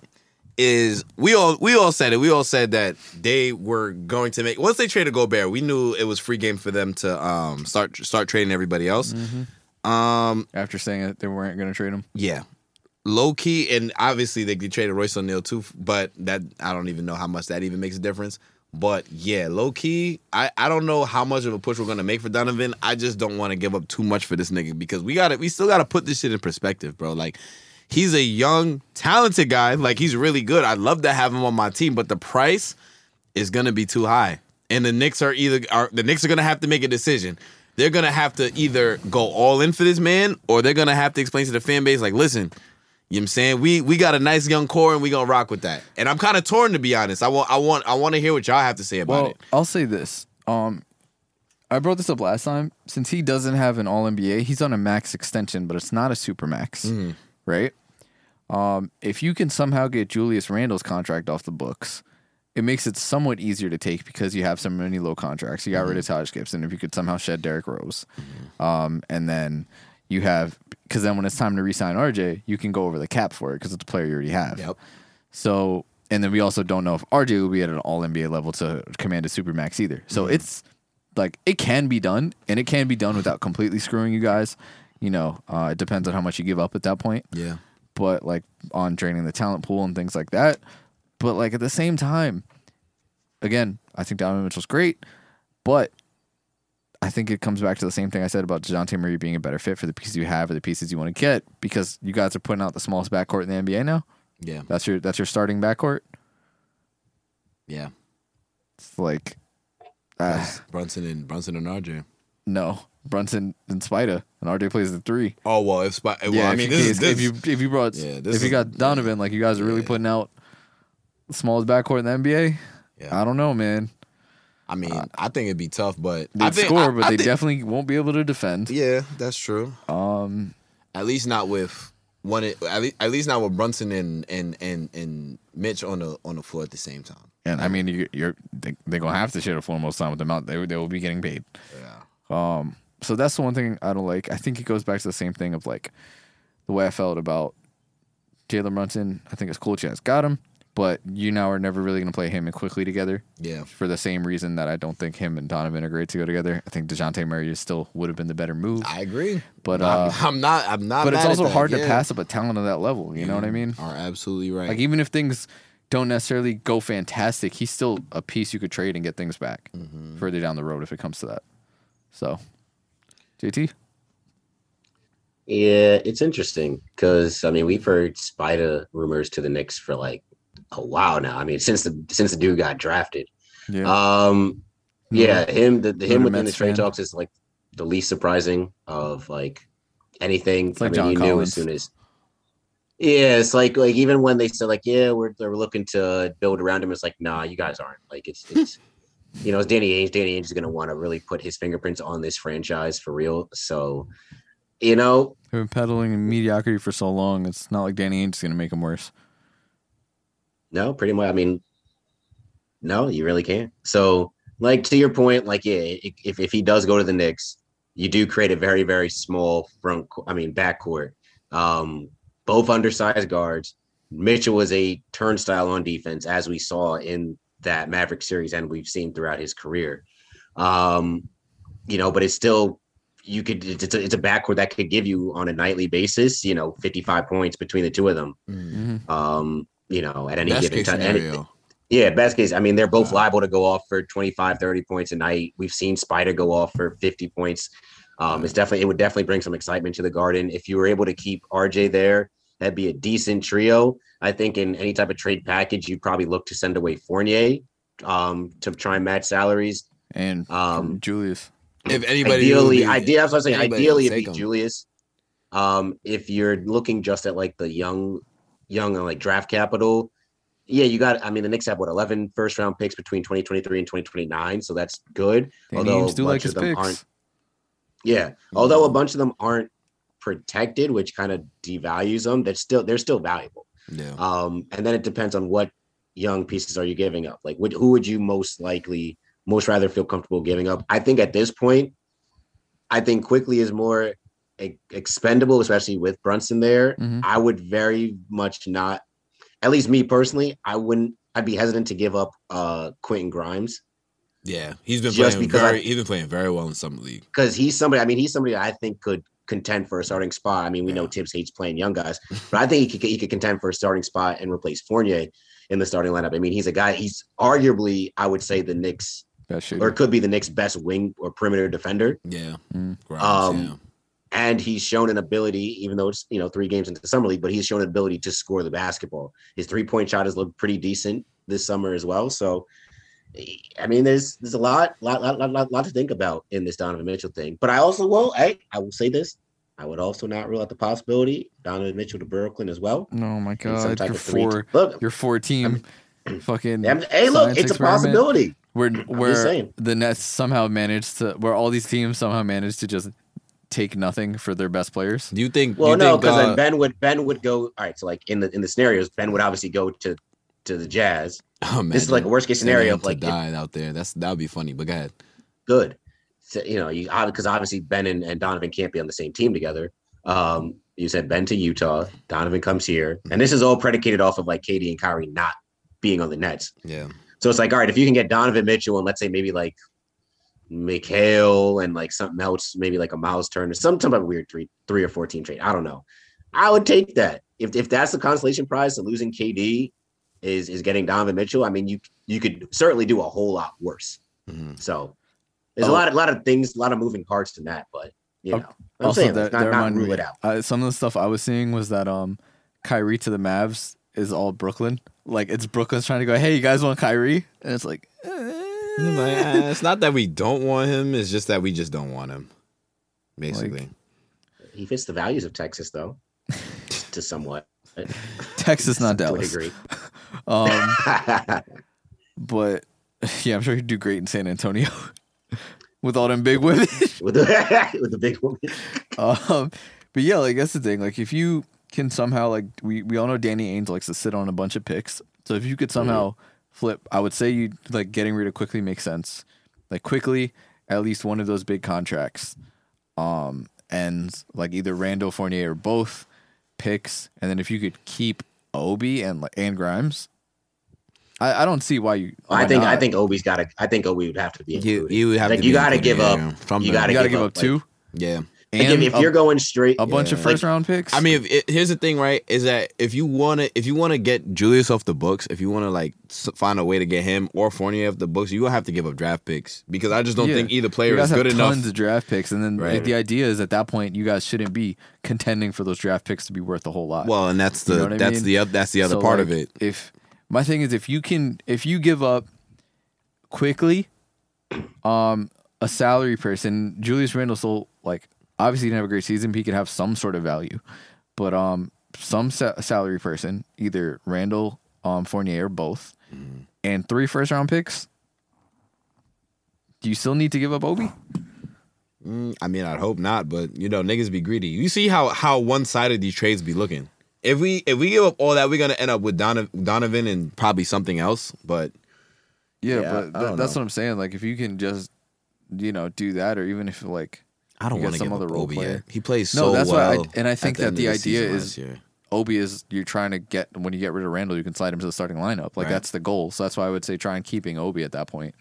Is we all we all said it. We all said that they were going to make once they traded Gobert, we knew it was free game for them to um start start trading everybody else. Um, after saying that they weren't going to trade him. yeah, low key, and obviously they could trade Royce O'Neale too, but that I don't even know how much that even makes a difference. But yeah, low key, I, I don't know how much of a push we're gonna make for Donovan. I just don't want to give up too much for this nigga because we got to we still got to put this shit in perspective, bro. Like he's a young, talented guy. Like he's really good. I'd love to have him on my team, but the price is gonna be too high. And the Knicks are either are the Knicks are gonna have to make a decision. They're gonna have to either go all in for this man, or they're gonna have to explain to the fan base, like, listen, you know what I'm saying? We we got a nice young core and we gonna rock with that. And I'm kind of torn to be honest. I want I want I want to hear what y'all have to say about Well, it. I'll say this. Um, I brought this up last time. Since he doesn't have an All NBA, he's on a max extension, but it's not a super max, Mm-hmm. Right? Um, if you can somehow get Julius Randle's contract off the books, it makes it somewhat easier to take because you have so many low contracts. You got rid of Mm-hmm. Taj Gibson. If you could somehow shed Derrick Rose, um, and then you have because then when it's time to re-sign RJ, you can go over the cap for it because it's a player you already have. Yep. So, and then we also don't know if RJ will be at an All NBA level to command a super max either. So it's like it can be done, and it can be done without completely screwing you guys. You know, uh, it depends on how much you give up at that point. Yeah. But like on draining the talent pool and things like that. But like at the same time, again, I think Donovan Mitchell's great, but I think it comes back to the same thing I said about Dejounte Murray being a better fit for the pieces you have or the pieces you want to get because you guys are putting out the smallest backcourt in the NBA now. Yeah. That's your that's your starting backcourt. Yeah. It's like, uh, Brunson and Brunson and RJ. no, Brunson and Spida, and RJ plays the three. Oh well, if. Well, yeah, I if mean, you, this is if you if you brought Yeah, this if you is- got Donovan, like you guys are really Yeah. putting out the smallest backcourt in the NBA. Yeah. I don't know, man. I mean, I think it'd be tough, but They I score, I- but I they think- definitely won't be able to defend. Yeah, that's true. Um, At least not with one. At least, at least not with Brunson and and and and Mitch on the on the floor at the same time. and I mean, you, you're they, they're gonna have to share the floor most time with them out. They they will be getting paid. Yeah. Um, so that's the one thing I don't like. I think it goes back to the same thing of like the way I felt about Jalen Brunson. I think it's cool Chance got him, but you now are never really going to play him and Quickley together Yeah. for the same reason that I don't think him and Donovan are great to go together. I think Dejounte Murray still would have been the better move. I agree. But, I'm, uh, I'm not. I'm not. but it's also that, hard to pass up a talent of that level. You know what I mean? Are absolutely right. Like even if things don't necessarily go fantastic, he's still a piece you could trade and get things back Mm-hmm. further down the road if it comes to that. So, JT, Yeah, it's interesting because I mean we've heard Spider rumors to the Knicks for like a while now. I mean since the since the dude got drafted. yeah, Um, yeah, him the, the him within the trade fan. talks is like the least surprising of like anything. It's like I mean, John you knew as soon as. Yeah, it's like like even when they said like yeah we're we're looking to build around him, it's like nah you guys aren't like it's it's. You know, it's Danny Ainge. Danny Ainge is going to want to really put his fingerprints on this franchise for real. So, you know, they've been peddling in mediocrity for so long. It's not like Danny Ainge is going to make him worse. No, pretty much. I mean, no, you really can't. So, like to your point, like yeah, if if he does go to the Knicks, you do create a very very small front. I mean, backcourt. Um, both undersized guards. Mitchell was a turnstile on defense, as we saw in that Maverick series, and we've seen throughout his career. Um, you know, but it's still you could it's a, it's a backcourt that could give you on a nightly basis, you know, 55 points between the two of them. Mm. Um, you know, at any Best given time. Any- yeah, best case. I mean, they're both Wow. liable to go off for 25, 30 points a night. We've seen Spider go off for 50 points. Um, it's definitely it would definitely bring some excitement to the garden. If you were able to keep RJ there, that'd be a decent trio. I think in any type of trade package, you'd probably look to send away Fournier um, to try and match salaries. And Um, Julius, If anybody, ideally, would be- ideally, that's what I'm saying. Ideally, it'd be take. Julius. Um, if you're looking just at like the young, young uh, like draft capital, yeah, you got. I mean, the Knicks have what 11 first round picks between 2023 and 2029, so that's good. Danny although a do like bunch his of them picks. aren't. Yeah, although a bunch of them aren't protected, which kind of devalues them. That's still they're still valuable. Yeah. Um, and then it depends on what young pieces are you giving up. Like, would, who would you most likely, most rather feel comfortable giving up? I think at this point, I think Quickley is more e- expendable, especially with Brunson there. Mhm. I would very much not, at least me personally, I wouldn't. I'd be hesitant to give up uh Quentin Grimes Yeah, he's been Just playing because very. I- he's been playing very well in some league. because he's somebody. I mean, he's somebody I think could contend for a starting spot. I mean, we know Thibs hates playing young guys, but I think he could he could contend for a starting spot and replace Fournier in the starting lineup. I mean, he's a guy. He's arguably, I would say, the Knicks Best shooter. or could be the Knicks' best wing or perimeter defender. Yeah. Mm. Grimes, Um, yeah. and he's shown an ability, even though it's you know three games into the summer league, but he's shown an ability to score the basketball. His three point shot has looked pretty decent this summer as well. So, I mean, there's there's a lot, lot, lot, lot, lot, lot to think about in this Donovan Mitchell thing. But I also will, hey, I will say this: I would also not rule out the possibility Donovan Mitchell to Brooklyn as well. Oh my in god, type your four, Look, your four team, fucking. I'm- hey, look, it's a possibility. Where just where the Nets somehow managed to, where all these teams somehow managed to just take nothing for their best players. Do you think? Well, you no, because uh, then Ben would Ben would go. All right, so like in the in the scenarios, Ben would obviously go to to the Jazz. This is like a worst case scenario of like if- die out there. That's that would be funny. But go ahead. good. So, you know, you because obviously Ben and, and Donovan can't be on the same team together. Um, you said Ben to Utah, Donovan comes here, and this is all predicated off of like KD and Kyrie not being on the Nets. Yeah. So it's like, all right, if you can get Donovan Mitchell and let's say maybe like Mikal and like something else, maybe like a Miles Turner, some some type of weird three three or four team trade. I don't know. I would take that if if that's the consolation prize to losing KD is is getting Donovan Mitchell. I mean, you you could certainly do a whole lot worse. Mhm. So there's Oh. a lot of lot of things, a lot of moving parts in that, but you know, I'm also, saying that, not, that not rule me. it out. Uh, some of the stuff I was seeing was that um, Kyrie to the Mavs is all Brooklyn. Like it's Brooklyn's trying to go, hey, you guys want Kyrie? And it's like, eh. It's like, it's not that we don't want him. It's just that we just don't want him. Basically. He fits the values of Texas though, to somewhat. Texas, not To a Dallas. degree. Um, but yeah, I'm sure he'd do great in San Antonio with all them big women. with the with the big woman. um, but yeah, like that's the thing. Like if you can somehow like we we all know Danny Ainge likes to sit on a bunch of picks. So if you could somehow flip, I would say you like getting rid of Quickley makes sense. Like Quickley, at least one of those big contracts, um, and like either Randle Fournier or both picks, and then if you could keep Obi and like and Grimes. I, I don't see why you. I why think I think Obi's got to. I think Obi would have to be You, included. you would have Like, to you got to give up. yeah, from you the- gotta you got to give give up, up two Yeah. Like, and if, if a, you're going straight, a bunch of yeah. first round picks. I mean, if it, here's the thing, right? Is that if you want to, if you want to get Julius off the books, if you want to like find a way to get him or Fournier off the books, you will have to give up draft picks because I just don't Yeah. think either you player guys is good have enough. tons of draft picks, and then Right. the idea is at that point you guys shouldn't be contending for those draft picks to be worth a whole lot. Well, and that's the You know what I that's mean? the that's the other So, part of it. If my thing is, if you can, if you give up Quickley, um, a salary person, Julius Randle still like obviously didn't have a great season, but he could have some sort of value. But um, some sa- salary person, either Randle, um, Fournier, or both, Mm-hmm. and three first round picks. Do you still need to give up Obi? Mm, I mean, I'd hope not, but you know, niggas be greedy. You see how how one sided these trades be looking. If we if we give up all that, we're gonna end up with Donovan, Donovan and probably something else. But Yeah, Yeah, but th- that's know. what I'm saying. Like, if you can just, you know, do that, or even if like I don't want to some give other up role Obi player. He plays No, so that's why I- well. and I think that end the idea is- last. Obi is you're trying to get when you get rid of Randle, you can slide him to the starting lineup. Like Right. that's the goal. So that's why I would say try and keeping Obi at that point.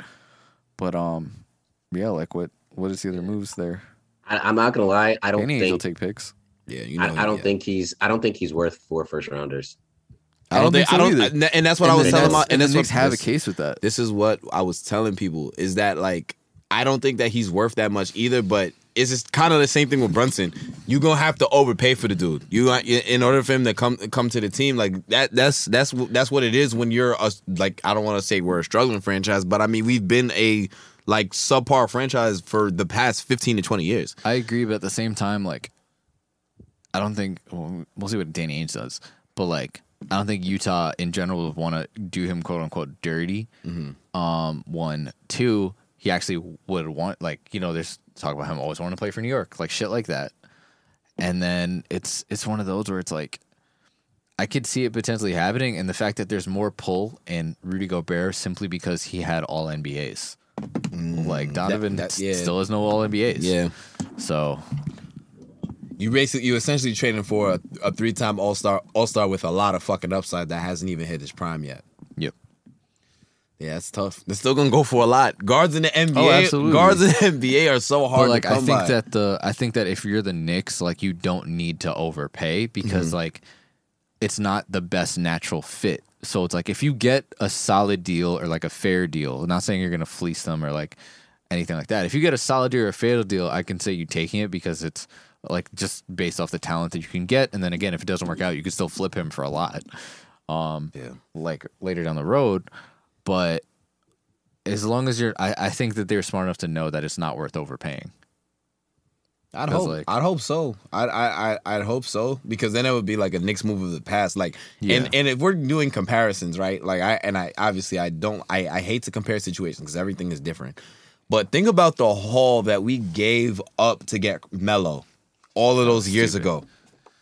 But um, yeah, like what what is the other moves there? I, I'm not gonna lie. I don't Danny Ainge will take picks. yeah, you know, I, I don't yeah. think he's. I don't think he's worth four first rounders. I don't think. so I don't. either. and that's what And I was telling Nets- my. and And the that's what have a case with that. This is what I was telling people is that like I don't think that he's worth that much either. But it's just kind of the same thing with Brunson. You gonna have to overpay for the dude. You in order for him to come come to the team like that. That's that's that's what it is when you're a like I don't want to say we're a struggling franchise, but I mean we've been a like subpar franchise for the past fifteen to twenty years. I agree, but at the same time, like, I don't think well, we'll see what Danny Ainge does, but like, I don't think Utah in general would want to do him quote unquote dirty. Um, one, two, he actually would want like you know, there's talk about him always wanting to play for New York, like shit like that, and then it's it's one of those where it's like. I could see it potentially happening, and the fact that there's more pull in Rudy Gobert simply because he had all NBAs. Mm, like Donovan that- yeah. still has no all NBAs. Yeah. So You basically you essentially trading for a, a three time All Star All Star with a lot of fucking upside that hasn't even hit his prime yet. Yeah, it's tough. They're still gonna go for a lot. Guards in the NBA, absolutely. guards in the NBA are so hard But like to I think by. that the I think that if you're the Knicks, like you don't need to overpay because like it's not the best natural fit. So it's like if you get a solid deal or like a fair deal, not saying you're gonna fleece them or like anything like that. If you get a solid deal or a fair deal, I can say you taking it because it's like just based off the talent that you can get. And then again, if it doesn't work out, you can still flip him for a lot. Um Yeah. like later down the road. But as long as you're I, I think that they're smart enough to know that it's not worth overpaying. I'd hope. like- I'd hope so. I'd, I, I, I'd hope so because then it would be like a Knicks move of the past. Like, Yeah. and and if we're doing comparisons, right? Like, I and I obviously I don't. I I hate to compare situations because everything is different. But think about the haul that we gave up to get Melo all of those years stupid. ago.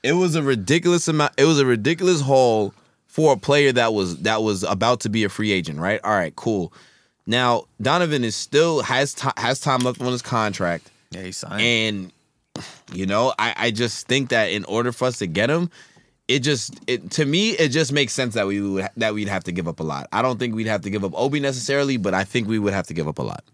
It was a ridiculous amount. It was a ridiculous haul for a player that was that was about to be a free agent, right? All right, cool. Now Donovan is still has ti has time left on his contract. Yeah, he signed. And you know, I, I just think that in order for us to get him, it just it to me it just makes sense that we would that we'd have to give up a lot. I don't think we'd have to give up Obi necessarily, but I think we would have to give up a lot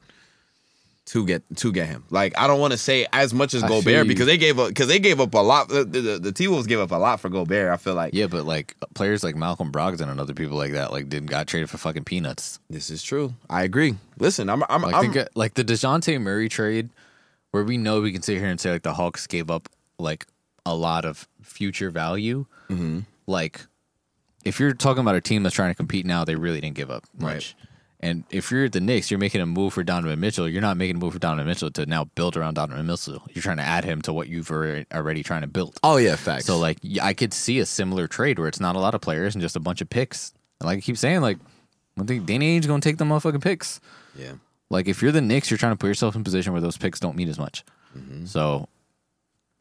to get to get him. Like I don't want to say as much as I Gobert because they gave up because they gave up a lot. The, the, the T Wolves gave up a lot for Gobert. I feel like yeah, but like players like Malcolm Brogdon and other people like that, like didn't got traded for fucking peanuts. this is true. I agree. Listen, I'm I'm, Like I'm think like the Dejounte Murray trade, where we know we can sit here and say like the Hawks gave up like a lot of future value. Mm-hmm. Like if you're talking about a team that's trying to compete now, they really didn't give up much. Right. And if you're at the Knicks, you're making a move for Donovan Mitchell. You're not making a move for Donovan Mitchell to now build around Donovan Mitchell. You're trying to add him to what you've already, already trying to build. oh yeah, facts. So like I could see a similar trade where it's not a lot of players and just a bunch of picks. And like I keep saying, like I think Danny Ainge gonna take the motherfucking picks. yeah, Like if you're the Knicks, you're trying to put yourself in a position where those picks don't mean as much. Mm-hmm. So,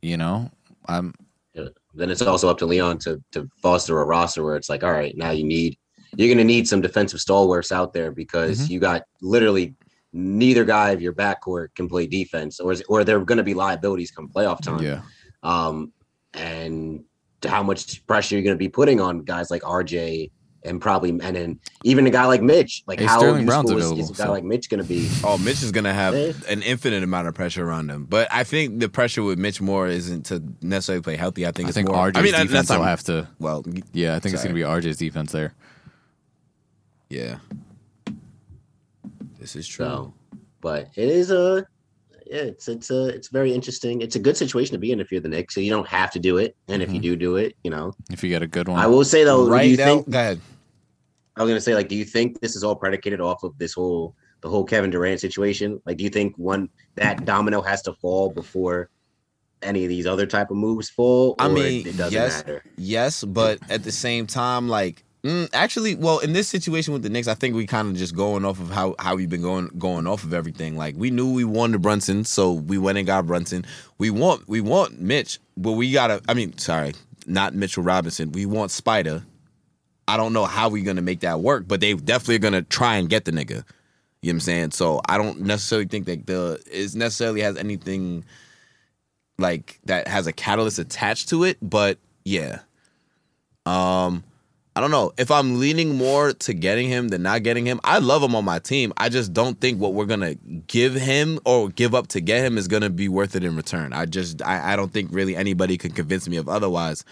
you know, I'm Yeah. Then it's also up to Leon to to foster a roster where it's like, all right, now you need you're going to need some defensive stalwarts out there because Mm-hmm. you got literally neither guy of your backcourt can play defense, or is, or they're going to be liabilities come playoff time. yeah. Um, and how much pressure you're going to be putting on guys like RJ and probably and then even a guy like Mitch. Like Hey, how Sterling Brown's useful is, is available, a guy so- like Mitch going to be? Oh, Mitch is gonna have an infinite amount of pressure around him, but I think the pressure with Mitch more isn't to necessarily play healthy. I think I it's think more. RJ's I mean, defense will have to. well, Yeah, I think it's gonna be RJ's defense there. Yeah. This is true. So, but it is a yeah, it's it's a it's very interesting. It's a good situation to be in if you're the Knicks. So you don't have to do it, and if you mm-hmm. do do it, you know. If you get a good one, I will say though, do you now, think go ahead. I was gonna say like, do you think this is all predicated off of this whole the whole Kevin Durant situation? Like, do you think one that domino has to fall before any of these other type of moves fall? I mean, it doesn't yes, matter. yes, but at the same time, like, mm, actually, well, in this situation with the Knicks, I think we kind of just going off of how how we've been going going off of everything. Like, we knew we wanted Brunson, so we went and got Brunson. We want we want Mitch, but we gotta. I mean, sorry, not Mitchell Robinson. We want Spider. I don't know how we're gonna make that work, but they definitely are gonna try and get the nigga. You know what I'm saying? So I don't necessarily think that the is necessarily has anything like that has a catalyst attached to it, but yeah. Um I don't know. If I'm leaning more to getting him than not getting him, I love him on my team. I just don't think what we're gonna give him or give up to get him is gonna be worth it in return. I just I, I don't think really anybody can convince me of otherwise.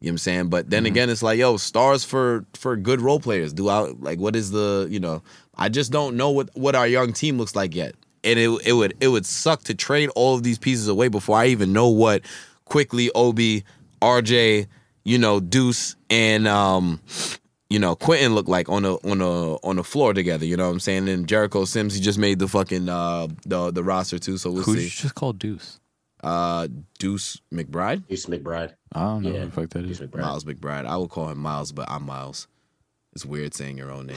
You know what I'm saying? But then mm-hmm. again, it's like, yo, stars for for good role players. Do I like what is the you know? I just don't know what what our young team looks like yet, and it it would it would suck to trade all of these pieces away before I even know what Quickley Obi, RJ, you know, Deuce, and um, you know, Quentin look like on the on the on the floor together. You know what I'm saying? And Jericho Sims, he just made the fucking uh the the roster too. So we'll who see. you just called Deuce? Uh, Deuce McBride. Deuce McBride. I don't know Yeah, who the fuck that Deuce is. McBride. Miles McBride. I will call him Miles, but I'm Miles. It's weird saying your own name.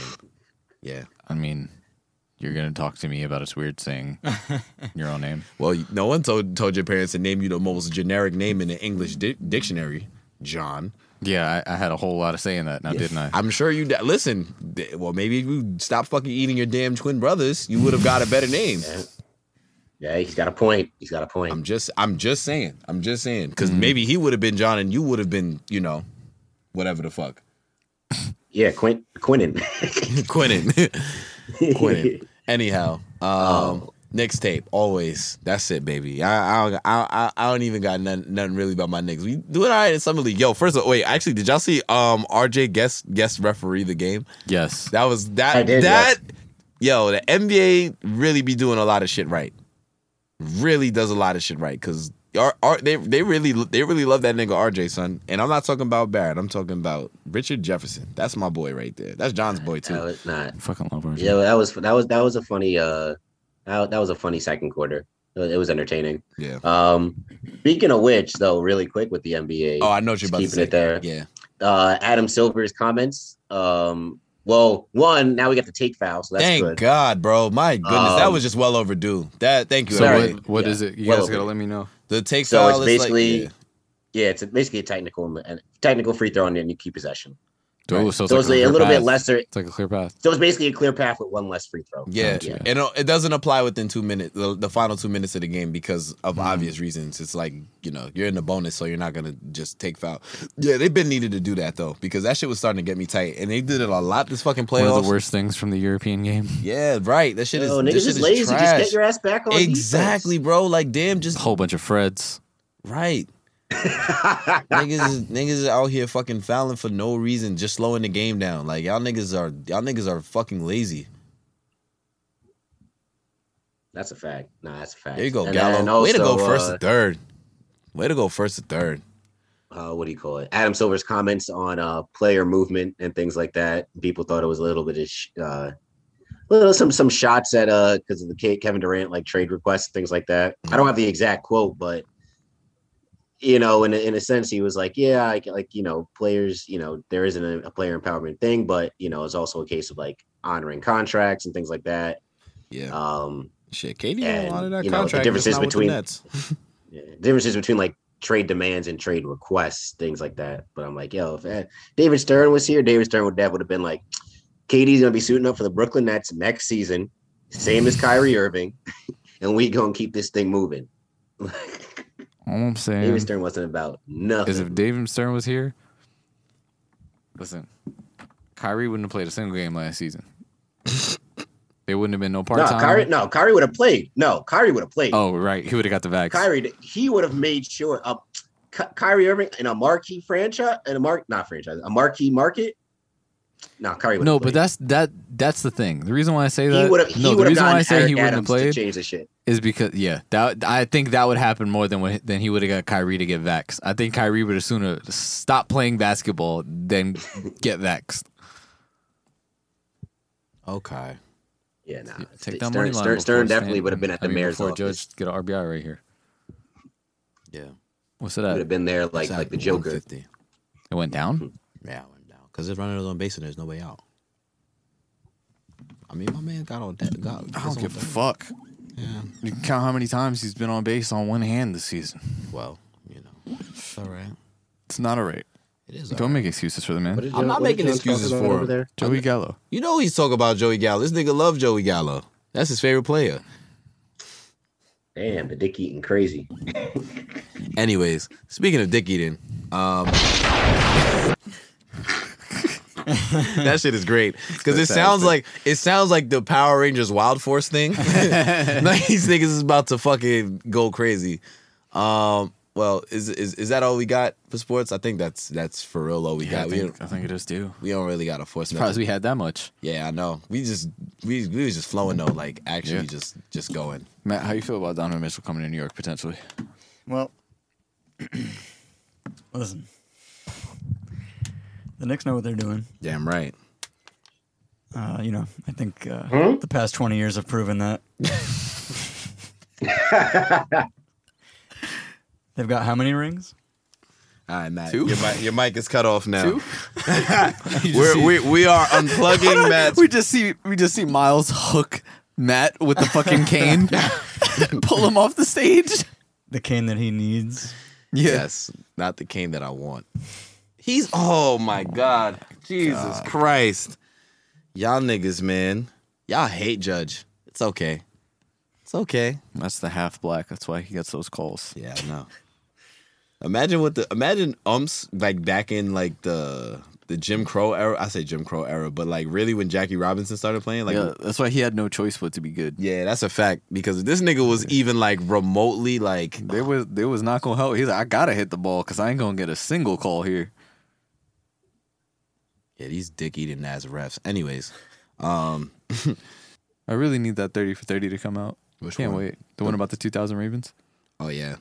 Yeah. I mean, you're gonna talk to me about it's weird saying your own name. Well, no one told told your parents to name you the most generic name in the English di- dictionary, John. Yeah, I, I had a whole lot of saying that now, didn't I? I'm sure you. d- Listen, th- well, maybe if you stop fucking eating your damn twin brothers, you would have got a better name. Yeah. Yeah, he's got a point. He's got a point. I'm just, I'm just saying, I'm just saying, because maybe he would have been John and you would have been, you know, whatever the fuck. Yeah, Quint Quinnen. Quinnen. Quinnen. Anyhow, um, Oh. Knicks tape always. That's it, baby. I I don't, I, I, I don't even got nothing, nothing really about my Knicks. We doing all right in summer league. Yo, first of all, wait, actually, did y'all see um RJ guest guest referee the game? Yes. That was that I did, that. Yo, the NBA really be doing a lot of shit right. Really does a lot of shit right because they they really they really love that nigga RJ son. And I'm not talking about Barrett. I'm talking about Richard Jefferson. That's my boy right there. That's John's boy that too. was not. Fucking love RJ. Yeah, that was that was that was a funny uh that, that was a funny second quarter. It was, entertaining. Yeah. Um speaking of which though, really quick with the NBA. Oh, I know what you're just about to keeping say. it there. Yeah. Uh Adam Silver's comments. Um well, one, now we got the take foul, so that's Thank good. God, bro. My goodness, that Um, was just well overdue. That thank you. So Sorry. what, what Yeah. is it? You Well guys gotta let me know. The take So foul it's is basically like, Yeah, it's basically a technical a technical free throw and then you keep possession. Right. so it's, So like it's a, clear little bit path. lesser. It's like a clear path. So it's basically a clear path with one less free throw. yeah, Gotcha. and it, it doesn't apply within two minutes, the, the final two minutes of the game because of Mm-hmm. obvious reasons. It's like you know you're in the bonus, so you're not gonna just take foul. Yeah, they've been needed to do that though because that shit was starting to get me tight, and they did it a lot this fucking playoffs. One of the worst things from the European game. Yeah, right. That shit is Yo, this niggas is is lazy. Just get your ass back on exactly, bro. Like damn, just A whole bunch of Freds. right. Niggas niggas is out here fucking fouling for no reason, just slowing the game down. Like y'all niggas are y'all niggas are fucking lazy. that's a fact. Nah, that's a fact. There you go, And Gallo. then Way to go first uh, to third. Way to go first to third. uh, what do you call it? Adam Silver's comments on uh, player movement and things like that. People thought it was a little bit of sh- uh, little some some shots at uh because of the Kevin Durant like trade requests things like that. I don't have the exact quote, but you know, in a, in a sense, he was like, yeah, I, like you know, players, you know, there isn't a, a player empowerment thing, but you know, it's also a case of like honoring contracts and things like that. Yeah. Um, Shit, KD had a lot of that you know, the contract. differences just not with the between- Nets. yeah, differences between like trade demands and trade requests, things like that. But I'm like, yo, if eh, David Stern was here, David Stern would that would have been like, KD's gonna be suiting up for the Brooklyn Nets next season, same as Kyrie Irving, and we gonna keep this thing moving. All I'm saying. David Stern wasn't about is nothing. if David Stern was here, listen, Kyrie wouldn't have played a single game last season. there wouldn't have been no part no, time. Kyrie, no, Kyrie would have played. No, Kyrie would have played. Oh, right. He would have got the vax. Kyrie, he would have made sure. Uh, Kyrie Irving in a marquee franchise, in a mark, not franchise, a marquee market. No, Kyrie would no, but that's that. That's the thing. The reason why I say that. he would have. He no, the reason why I say Eric he wouldn't have Adams to played change the shit. is because yeah, that I think that would happen more than when than he would have got Kyrie to get vaxxed. I think Kyrie would have sooner stop playing basketball than get vaxxed. Okay. Yeah, nah. Take that Stern, money line. Stern, Stern definitely would have been at the I mean, mayor's before office. Judge get an RBI right here. Yeah. What's it He would have been there like like the Joker. It went down. Yeah, I went down. Because it's running his own base and there's no way out. I mean, my man got on that. Got, I don't give a fuck. Yeah. You can count how many times he's been on base on one hand this season. Well, you know, it's all right. It's not a rate. It is. Don't all right. make excuses for the man. What is I'm not making excuses for over him. there. Joey Gallo. You know he's talking about Joey Gallo. This nigga love Joey Gallo. That's his favorite player. Damn, the dick eating crazy. Anyways, speaking of dick eating, um, that shit is great because it sounds like it sounds like the Power Rangers Wild Force thing. like these niggas is about to fucking go crazy. Um, well, is is is that all we got for sports? I think that's that's for real all we Yeah, I got. We think, don't, I think it is too. we don't really got a force Surprised we had that much. Yeah, I know. We just we we was just flowing though, like actually Yeah. just just going. Matt, how you feel about Donovan Mitchell coming to New York potentially? Well, listen. The Knicks know what they're doing. Damn right. Uh, you know, I think uh, Hmm? the past 20 years have proven that. They've got how many rings? All right, Matt. Two? Your mic, your mic is cut off now. Two? We're, we we are unplugging Matt. we just see we just see Miles hook Matt with the fucking cane, pull him off the stage. The cane that he needs. Yes, not the cane that I want. He's oh my god, Jesus Christ, y'all niggas, man, y'all hate Judge. It's okay, it's okay. That's the half black. That's why he gets those calls. Yeah, I know. Imagine what the imagine umps like back in like the the Jim Crow era. I say Jim Crow era, but like really when Jackie Robinson started playing, like yeah, that's why he had no choice but to be good. yeah, that's a fact because this nigga was even like remotely like There was there was not gonna help. He's like, I gotta hit the ball because I ain't gonna get a single call here. Yeah these dick eating ass refs. Anyways, um, I really need that thirty for thirty to come out. Which Can't one? wait. The one about the 2000 Ravens. oh yeah,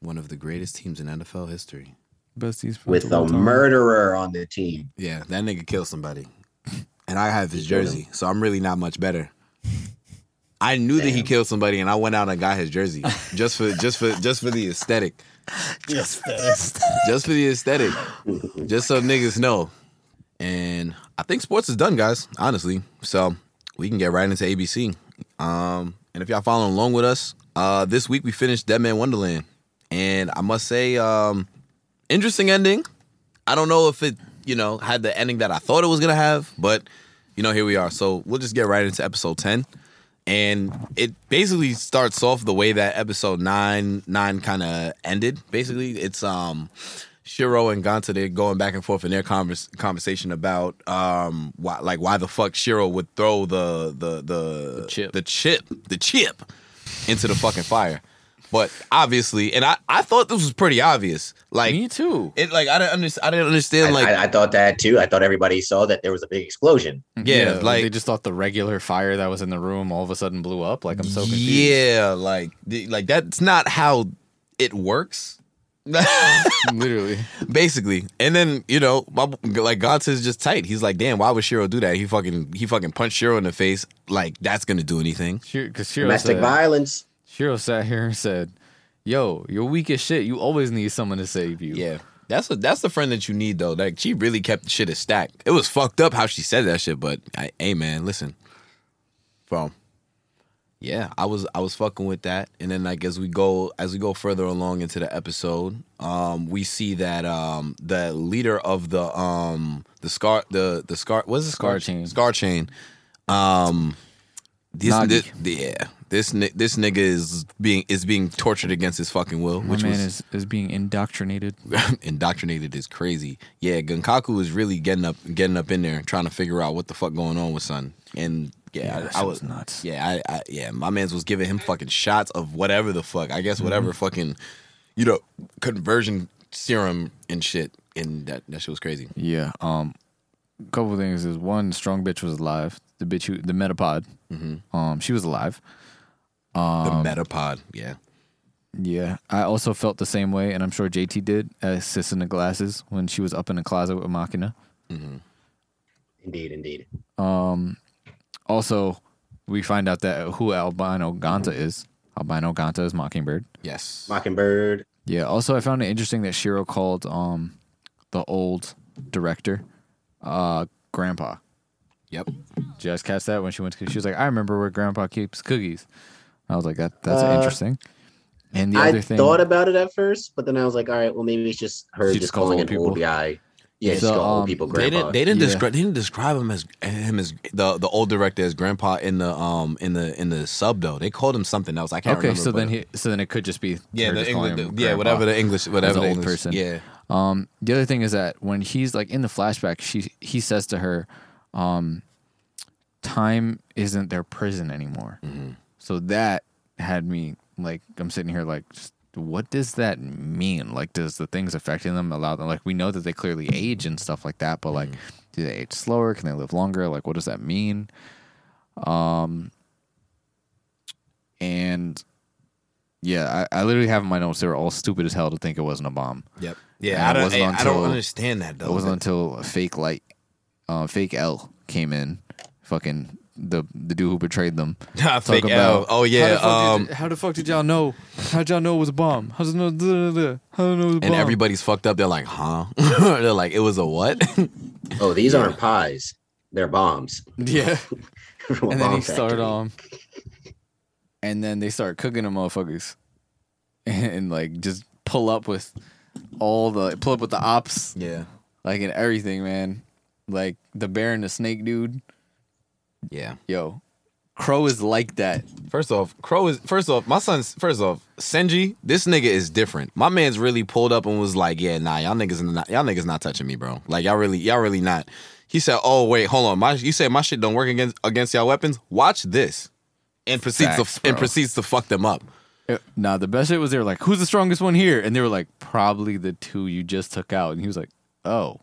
one of the greatest teams in NFL history. Best teams with the murderer on the team. Yeah, that nigga killed somebody, and I have his He killed him. jersey, so I'm really not much better. I knew that he killed somebody, and I went out and got his jersey just for just for just for the aesthetic, Yes, just for the aesthetic, just so niggas know. And I think sports is done, guys. Honestly, so we can get right into ABC. Um, and if y'all following along with us, uh, this week we finished Deadman Wonderland, and I must say, um, interesting ending. I don't know if it, you know, had the ending that I thought it was gonna have, but you know, here we are. So we'll just get right into episode ten, and it basically starts off the way that episode nine nine kind of ended. Basically, it's um. Shiro and Ganta they're going back and forth in their convers- conversation about um why like why the fuck Shiro would throw the the the, chip. the chip the chip into the fucking fire. But obviously, and I, I thought this was pretty obvious. Like Me too. it like I didn't understand I didn't understand I, like I, I thought that too. I thought everybody saw that there was a big explosion. Yeah, like- they just thought the regular fire that was in the room all of a sudden blew up. Like I'm so confused. Yeah, like the- like that's not how it works. literally. Basically, and then you know, my, like Ganta's just tight. He's like, damn, why would Shiro do that? He fucking he fucking punched Shiro in the face. Like that's gonna do anything. Because Shiro Domestic said, violence. Shiro sat here and said, "Yo, you're weak as shit. You always need someone to save you." Yeah, that's a that's the friend that you need though. Like she really kept the shit a stack. It was fucked up how she said that shit, but I, hey man, listen, bro. Yeah, I was I was fucking with that, and then like as we go as we go further along into the episode, um, we see that um the leader of the um the scar the the scar what's the Scar chain. scar chain, um, this, Nagi. this yeah this this nigga is being is being tortured against his fucking will, My which man was is, is being indoctrinated. indoctrinated is crazy. Yeah, Genkaku is really getting up getting up in there trying to figure out what the fuck going on with son. And yeah, Yeah, I, I was nuts. Yeah, I, I yeah, my man's was giving him fucking shots of whatever the fuck. I guess whatever Mm-hmm. fucking you know conversion serum and shit. And that that shit was crazy. Yeah. Um, a couple things is one, strong bitch was alive. The bitch who the Metapod. Um, she was alive. Um, the Metapod. Yeah. Yeah, I also felt the same way, and I'm sure JT did as Sis in the glasses when she was up in the closet with Makina. Indeed, indeed. Um, Also, we find out that who Albino Ganta is. Albino Ganta is Mockingbird. Yes. Mockingbird. Yeah. Also, I found it interesting that Shiro called um the old director uh Grandpa. Yep. Just you guys catch that when she went to? She was like, "I remember where Grandpa keeps cookies." I was like, "That that's Uh, interesting." And the I other thing, I thought about it at first, but then I was like, all right, well, maybe it's just her just just calling old an old guy. Yeah, So, just um, old people They didn't. They didn't Yeah. describe. They didn't describe him as him as the the old director as grandpa in the um in the in the sub though. They called him something else. I can't remember. okay, remember. so then he, so then it could just be yeah the just calling English, him the- yeah whatever the English whatever the old English, person. Yeah. Um, the other thing is that when he's like in the flashback, she he says to her, um, "Time isn't their prison anymore." Mm-hmm. So that had me like I'm sitting here like, what does that mean? Like, does the things affecting them allow them? Like, we know that they clearly age and stuff like that, but like, Mm-hmm. do they age slower? Can they live longer? Like, what does that mean? Um, and yeah, I, I literally have in my notes they were all stupid as hell to think it wasn't a bomb. Yep. And Yeah. I don't. I, I don't understand that though. It wasn't until a fake light, uh, fake L came in, fucking the the dude who betrayed them. Nah, fake Talk L. Oh yeah. How the, fuck Um. did, how the fuck did y'all know? How did y'all know it was a bomb? How does know? Duh, duh, duh, how did I know it was a bomb? and everybody's fucked up. They're like, huh? They're like, it was a what? oh, these aren't pies. They're bombs. yeah. From a and then he started factory. um, and then they start cooking them motherfuckers, and, like just pull up with all the pull up with the ops yeah. like and everything, man. Like the bear and the snake dude. Yeah. yo, Crow is like that. First off, Crow is first off, my son's first off, Senji, this nigga is different. My man's really pulled up and was like, Yeah, nah, y'all niggas not y'all niggas not touching me, bro. Like y'all really, y'all really not. He said, Oh, wait, hold on. My you said my shit don't work against against y'all weapons? Watch this. And proceeds Facts, to and proceeds to fuck them up. Uh, Nah, the best shit was they were like, "Who's the strongest one here?" And they were like, "Probably the two you just took out." And he was like, "Oh,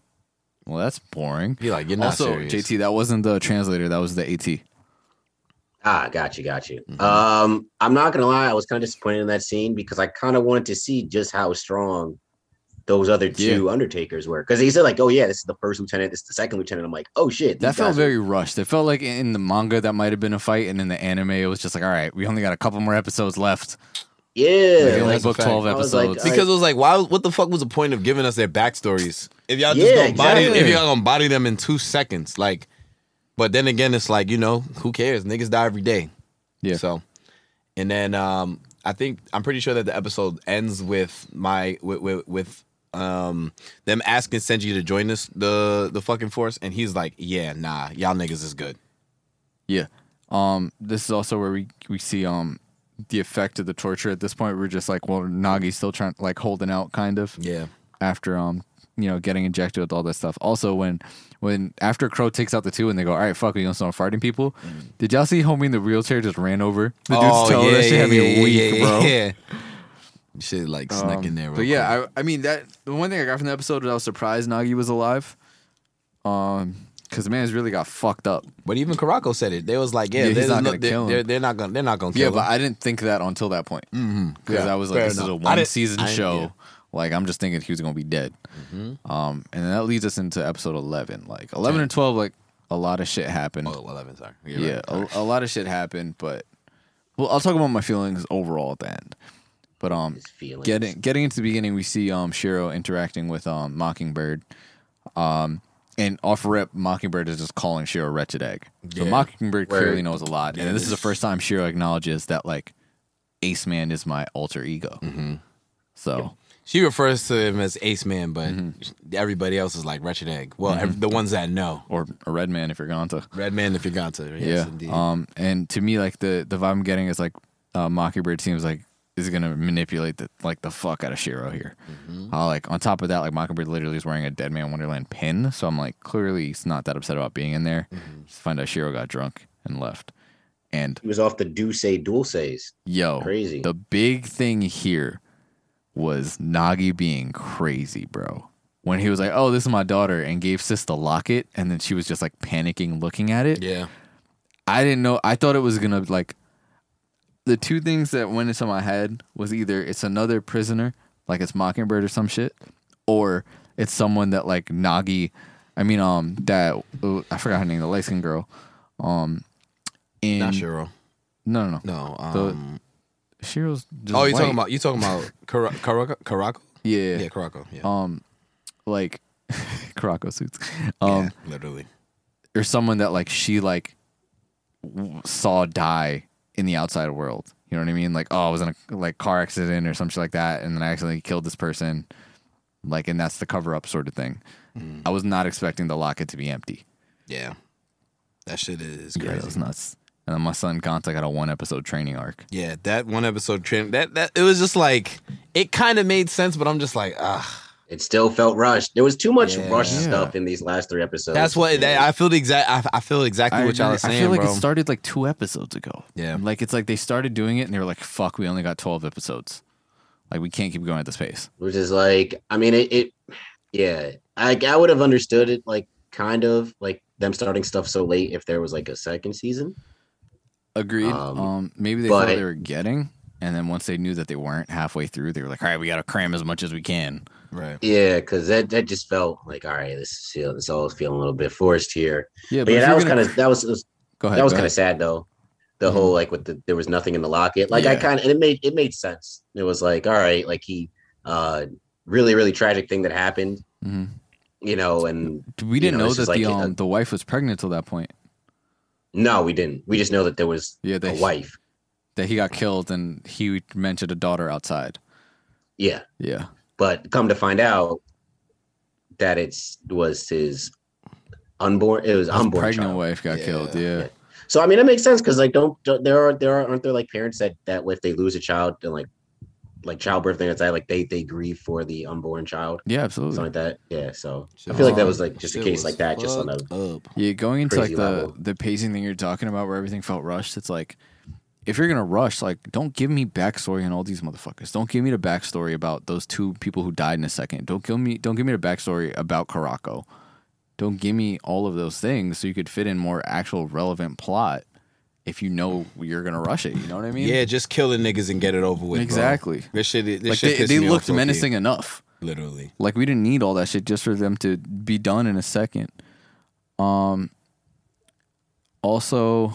well, that's boring." He like, you're not also, serious. JT, that wasn't the translator. That was the AT. Ah, got you, got you. Mhm. Um, I'm not gonna lie, I was kind of disappointed in that scene because I kind of wanted to see just how strong those other two Undertakers were. Because he said like, "Oh yeah, this is the first lieutenant, this is the second lieutenant." I'm like, "Oh shit!" That felt guys are- very rushed. It felt like in the manga that might have been a fight, and in the anime it was just like, "All right, we only got a couple more episodes left." Yeah." They Yeah, only that's a booked fact. twelve I like, episodes. I- Because it was like, why what the fuck was the point of giving us their backstories? If y'all just Yeah, gonna body if y'all gonna body them in two seconds. Like but then again, it's like, you know, who cares? Niggas die every day. Yeah. So, and then um, I think I'm pretty sure that the episode ends with my with with, with um them asking Senji to join us the the fucking force, and he's like, yeah, nah, y'all niggas is good. Yeah. Um, this is also where we we see um the effect of the torture at this point. We're just like, well, Nagi's still trying like holding out kind of Yeah, after um you know getting injected with all this stuff. Also, when when after Crow takes out the two and they go, all right, fuck, we gonna start fighting people. Did y'all see homie in the wheelchair just ran over the dude's toe? that shit had me weak, bro. Oh, yeah. Shit like snuck Um, in there. But yeah, I, I mean that the one thing I got from the episode was I was surprised Nagi was alive. Um, because the man's really got fucked up. But even Karako said it. They was like, yeah, Yeah, he's there's not no- gonna they're, kill him. they're, they're not gonna they're not gonna kill him. Yeah, him. but I didn't think that until that point mm-hmm. because I was like, this is a one season I- show. yeah. Like I'm just thinking he was gonna be dead. Mm-hmm. Um, and then that leads us into episode eleven. Like eleven and twelve, like a lot of shit happened. Oh, 11, sorry. You're yeah, right. a, a lot of shit happened, but well, I'll talk about my feelings overall at the end. But um, His feelings. getting getting into the beginning, we see um Shiro interacting with um Mockingbird, um, and off rip, Mockingbird is just calling Shiro wretched egg. So Yeah. Mockingbird Word. clearly knows a lot, Yeah, and this is the first time Shiro acknowledges that like Ace Man is my alter ego. Mm-hmm. So She refers to him as Ace Man, but Mm-hmm. everybody else is like Wretched Egg. Well, ev- the ones that know. or a red man if you're to. Red Man, if you're gone to. Yes, yeah. indeed. Um, and to me, like the the vibe I'm getting is like uh, Mockingbird seems like is gonna manipulate the like the fuck out of Shiro here. Mm-hmm. Uh, like on top of that, like Mockingbird literally is wearing a Deadman Wonderland pin, so I'm like clearly he's not that upset about being in there. Mm-hmm. Just find out Shiro got drunk and left. And He was off the Duce Dulces. yo, Crazy. the big thing here was Nagi being crazy, bro. When he was like, "Oh, this is my daughter," and gave Sis the locket, and then she was just like panicking, looking at it. yeah. I didn't know. I thought it was gonna like the two things that went into my head was either it's another prisoner, like it's Mockingbird or some shit, or it's someone that like Nagi. I mean, um, that uh, I forgot her name, the light skinned girl. Um, in Not Shiro. No, no, no. No. The- Um, Shiro's just oh, you talking about you talking about Kara- Karako? Karako? yeah, Yeah, Karako. Yeah. um, like Karako suits. Um, yeah, literally. or someone that like she like w- saw die in the outside world. You know what I mean? Like, oh, I was in a like car accident or some shit like that, and then I accidentally killed this person. Like, and that's the cover up sort of thing. Mm. I was not expecting the locket to be empty. Yeah. That shit is Yeah, crazy. that was nuts. And then my son Ganta got a one episode training arc. Yeah, that one episode training that that it was just like it kind of made sense, but I'm just like, ah, It still felt rushed. There was too much Yeah. rushed Yeah. stuff in these last three episodes. that's what that, Yeah. I feel the exact. I, I feel exactly I, what y'all are saying. I feel like bro. it started like two episodes ago. Yeah. Like it's like they started doing it and they were like, fuck, we only got 12 episodes. Like we can't keep going at this pace. which is like I mean it, it yeah I I would have understood it like kind of like them starting stuff so late if there was like a second season. Agreed. Um, Um, maybe they but- thought they were getting, and then once they knew that they weren't halfway through, they were like, "All right, we got to cram as much as we can." Right. Yeah, because that that just felt like all right, this is feel this all is feeling a little bit forced here. Yeah, But yeah, that was gonna- kind of that was, was go ahead. that was kind of sad though. The Mhm. whole like with the there was nothing in the locket. Like I kind of and it made it made sense. It was like all right, like he uh really really tragic thing that happened. Mhm. You know, and We didn't know, know that just like the a- um the wife was pregnant till that point. no, we didn't. We just know that there was Yeah, a they wife. that he got killed, and he mentioned a daughter outside. Yeah, Yeah, but come to find out that it's was his unborn. It was his unborn pregnant child. wife got Yeah. killed. Yeah, So I mean, it makes sense because like, don't, don't there are there are aren't there like parents that that if they lose a child and like like childbirth things like that, like they they grieve for the unborn child, Yeah, absolutely. something like that. Yeah. So I feel like that was like just a case like that, just on a fucked up. Yeah, going into like the level. the pacing thing you're talking about, where everything felt rushed. It's like if you're gonna rush, like don't give me backstory on all these motherfuckers. Don't give me the backstory about those two people who died in a second. Don't give me don't give me the backstory about Karako. Don't give me all of those things so you could fit in more actual relevant plot. If you know you're gonna rush it, you know what I mean? Yeah, just kill the niggas and get it over with. bro. exactly. This shit. This Like shit they, they looked menacing enough. Literally. Like we didn't need all that shit just for them to be done in a second. Um also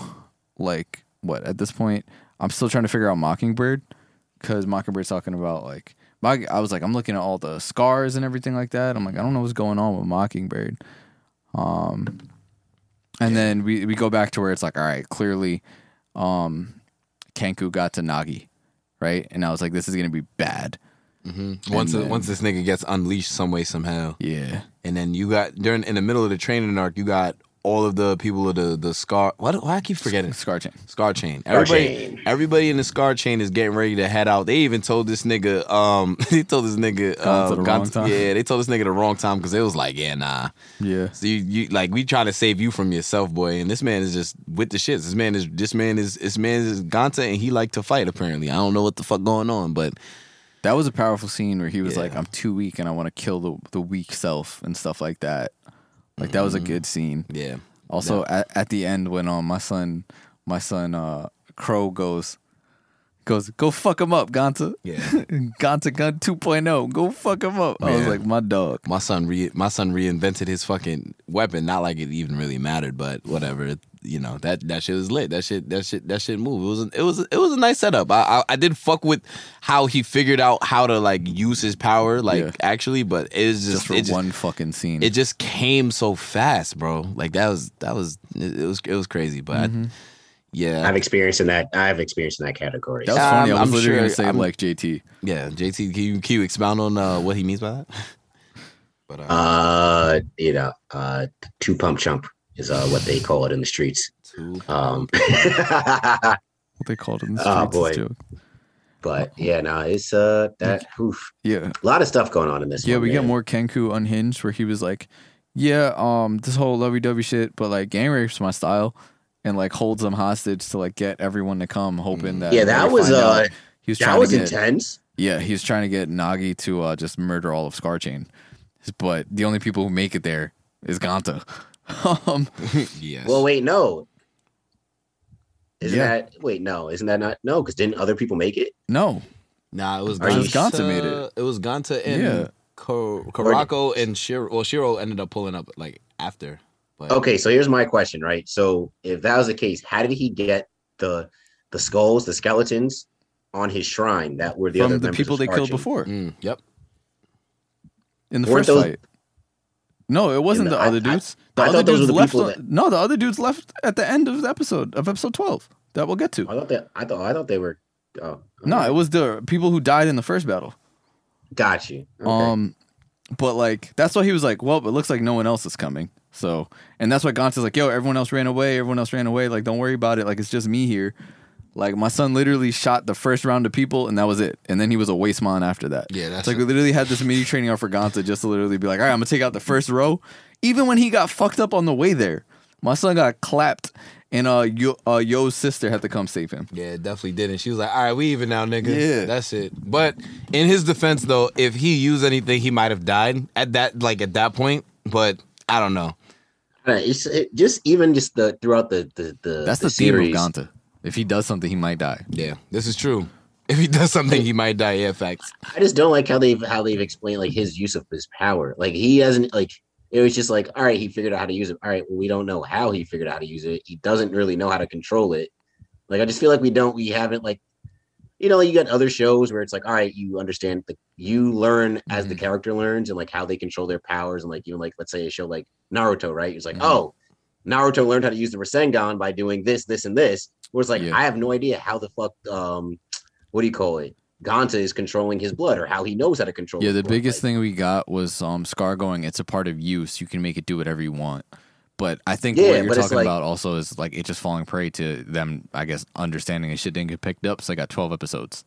like what at this point I'm still trying to figure out Mockingbird cuz Mockingbird's talking about like I was like I'm looking at all the scars and everything like that. I'm like I don't know what's going on with Mockingbird. Um and then we we go back to where it's like all right, clearly um Genkaku got to Nagi, right? And I was like this is going to be bad. Once then- once this nigga gets unleashed some way somehow, Yeah. and then you got during in the middle of the training arc, you got all of the people of the the scar. What? Why I keep forgetting Scar chain. Scar chain. Everybody, chain. everybody in the scar chain is getting ready to head out. They even told this nigga. Um, they told this nigga. Gone to um, the gone wrong to- time. Yeah, they told this nigga the wrong time because it was like, yeah, nah. Yeah. So you, you like we trying to save you from yourself, boy. And this man is just with the shits. This man is this man is this man is Ganta, and he like to fight. Apparently, I don't know what the fuck going on, but That was a powerful scene where he was Yeah. like, "I'm too weak and I want to kill the the weak self and stuff like that." Like that was a good scene. yeah, Also, at, at the end when um my son my son uh Crow goes goes go fuck him up Ganta yeah. Ganta Gun 2.0 go fuck him up. I was like my dog. my son re my son reinvented his fucking weapon. Not like it even really mattered, but whatever. You know that that shit was lit. That shit that shit that shit moved. It was a, it was a, it was a nice setup. I, I I did fuck with how he figured out how to like use his power, like Yeah. actually. But it was just, Just for it just one fucking scene. it just came so fast, bro. Like that was that was it, it was it was crazy. But I- mm-hmm. Yeah, I've experienced in that. I've experienced in that category. that was funny. Um, I was I'm literally sure- gonna say I'm- like JT. yeah. JT, can you, can you expound on uh, what he means by that? but uh, Uh, you know, uh, two pump chump is uh what they call it in the streets. two- Um, What they called it in the Oh, streets. is boy. joke. but yeah, no, it's uh that oof, Yeah. a lot of stuff going on in this. Yeah, one, we get man. more Genkaku unhinged where he was like, Yeah, um, this whole lovey dovey shit, but like gang rape's my style and like holds them hostage to like get everyone to come, hoping that Yeah, that was, find uh, he was That trying was to get intense. Yeah, he was trying to get Nagi to uh just murder all of Scarchain. But the only people who make it there is Ganta. um yes. Well, wait, no. Isn't Yeah. that wait? No, isn't that not no? Because didn't other people make it? no. Nah, it was Are you Ganta. Ganta made it. It was Ganta and Yeah. Karako and Shiro. Well, Shiro ended up pulling up like after. But Okay, so here's my question, right? So if that was the case, how did he get the the skulls, the skeletons on his shrine that were the From other the people they killed before Mm, yep. in the Weren't first those- fight. No, it wasn't the- the, other I- dudes. the I other thought those were dudes the left. people on- that- No, the other dudes left at the end of the episode of episode twelve. That we'll get to. I thought that I thought I thought they were. Oh, No, okay. it was the people who died in the first battle. got you. Okay. Um, but like that's why he was like, well, it looks like no one else is coming. So, and that's why Ganta's like, yo, everyone else ran away. Everyone else ran away. Like, don't worry about it. Like, it's just me here. Like, my son literally shot the first round of people, and that was it. And then he was a waste man after that. Yeah, that's like we literally had this mini training out for Ganta just to literally be like, all right, I'm gonna take out the first row. Even when he got fucked up on the way there, my son got clapped, and uh, Yo, uh Yo's sister had to come save him. Yeah, definitely did. And she was like, all right, we even now, nigga. Yeah. That's it. But in his defense, though, if he used anything, he might have died at that, like, at that point. But I don't know. Uh, it's it, just even just the throughout the the the, That's the, the, theme series. of Ganta. If he does something, he might die. Yeah, this is true. If he does something, he might die. Yeah, facts. I just don't like how they've how they've explained like his use of his power. Like he hasn't like it was just like all right, he figured out how to use it. All right, well we don't know how he figured out how to use it. He doesn't really know how to control it. Like I just feel like we don't we haven't like you know you got other shows where it's like all right you understand the you learn as the character learns and like how they control their powers and like even like let's say a show like Naruto right it's like Mhm. oh Naruto learned how to use the Rasengan by doing this this and this where it's like Yeah. I have no idea how the fuck um what do you call it Ganta is controlling his blood or how he knows how to control. Yeah, the blood. biggest Like, thing we got was um Scar going, it's a part of you, so you can make it do whatever you want. But I think Yeah, what you're talking like- about also is like it just falling prey to them. I guess understanding and shit didn't get picked up, so they got 12 episodes.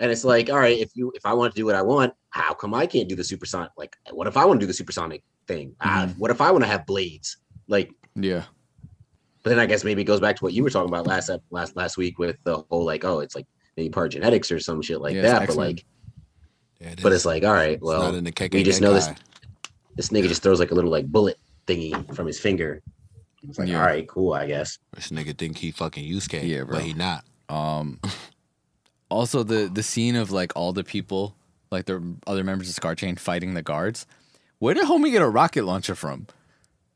And it's like, all right, if you if I want to do what I want, how come I can't do the supersonic? Like, what if I want to do the supersonic thing? Ah, Mm-hmm. what if I want to have blades? Like, Yeah, but then I guess maybe it goes back to what you were talking about last ep- last last week with the whole like, oh, it's like maybe part genetics or some shit like Yeah, that. But like, Yeah, it but is. it's like, all right, It's well, not in the we just know this this nigga just throws like a little like bullet thingy from his finger. It's like, Yeah. all right, cool, I guess. This nigga think he fucking Yusuke, Yeah, bro. but he not. Um, also the the scene of like all the people, like the other members of Scar Chain fighting the guards. Where did homie get a rocket launcher from?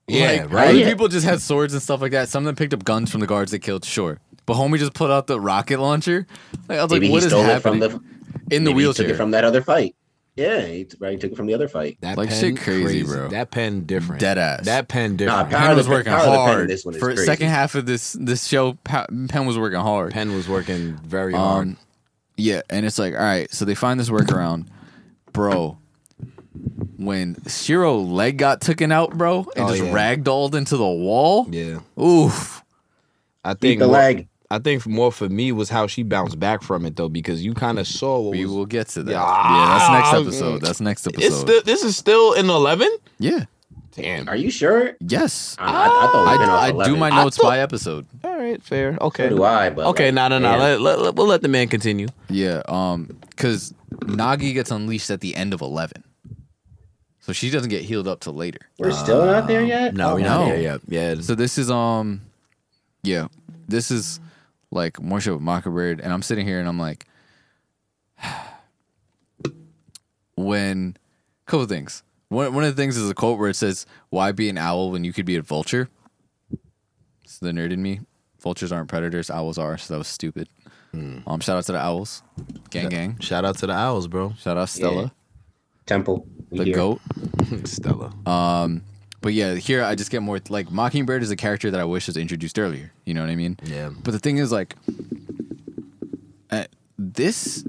Yeah, like, right? Other Yeah. people just had swords and stuff like that. Some of them picked up guns from the guards they killed, sure. But homie just put out the rocket launcher. Like I was Maybe like, what he is stole happening it from the in the maybe he took wheelchair? it from that other fight. Yeah, he right, he took it from the other fight. That Like, pen shit crazy, bro. That pen different. Dead ass. That pen different. Power Penn of was the- working Power the Pen in hard this one for crazy. second half of this this show. pen was working hard. pen was working very hard. Um, yeah, and it's like, all right, so they find this workaround, bro. When Shiro leg got taken out, bro, and Oh, just yeah. ragdolled into the wall. yeah, Oof. I Beat think the more, leg. I think more for me was how she bounced back from it though, because you kind of saw what We was. will get to that. Yeah. Yeah, that's next episode. That's next episode. It's still. This is still in eleven. yeah. Damn. Are you sure? Yes. I, I, I thought I, we've been I do 11. my I notes thought- by episode. All right, fair. Okay. So do I, but Okay, no, no, no. we'll let the man continue. Yeah, um, because Nagi gets unleashed at the end of eleven, so she doesn't get healed up till later. We're still not there yet. No, we're no. not there yet. Yeah. So this is um, yeah, this is like more show with Mockingbird, and I'm sitting here and I'm like, when couple things. One one of the things is a quote where it says, "Why be an owl when you could be a vulture?" It's the nerd in me. Vultures aren't predators. Owls are. So that was stupid. Um, shout out to the owls, gang gang. Shout out to the owls, bro. Shout out Stella, Temple. the here. goat. Stella. Um, but yeah, here I just get more like Mockingbird is a character that I wish was introduced earlier. You know what I mean? Yeah. But the thing is, like, uh, this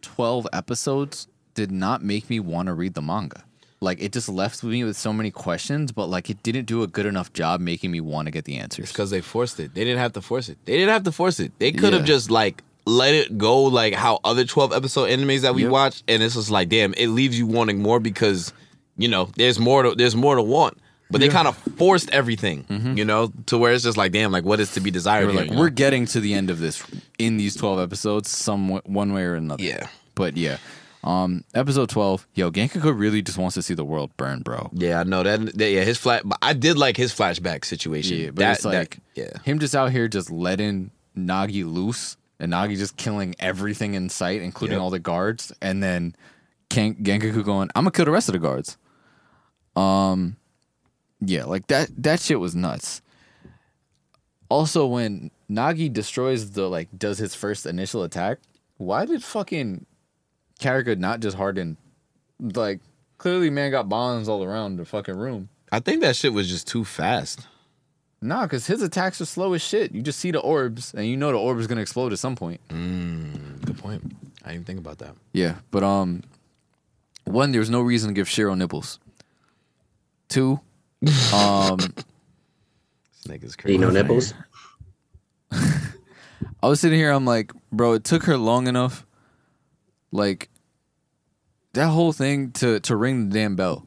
twelve episodes did not make me want to read the manga. Like, it just left me with so many questions, but like, it didn't do a good enough job making me want to get the answers. It's because they forced it. They didn't have to force it. They didn't have to force it. They could have Yeah. just like let it go like how other 12 episode animes that we Yep. watch and it's just like damn, it leaves you wanting more because you know, there's more to there's more to want. But they kind of forced everything, you know, to where it's just like damn, like what is to be desired We're like, we're getting to the end of this in these twelve episodes, some w- one way or another. Yeah. But yeah, um, episode twelve, yo, Genkaku really just wants to see the world burn, bro. Yeah, I know that, that yeah, his flat but I did like his flashback situation. Yeah, but that, it's like that- yeah. him just out here just letting Nagi loose and Nagi just killing everything in sight, including Yep. all the guards, and then Ken- Genkaku going, "I'm gonna kill the rest of the guards." Um, yeah, like that. That shit was nuts. Also, when Nagi destroys the like, does his first initial attack, why did fucking Karako not just harden? Like, clearly, man got bombs all around the fucking room. I think that shit was just too fast. Nah, because his attacks are slow as shit. You just see the orbs, and you know the orb is gonna explode at some point. Good point. I didn't think about that. Yeah, but um, one, there's no reason to give Shiro nipples. Two, um, This nigga's crazy. You know nipples. I was sitting here, I'm like, bro, it took her long enough, like that whole thing to to ring the damn bell.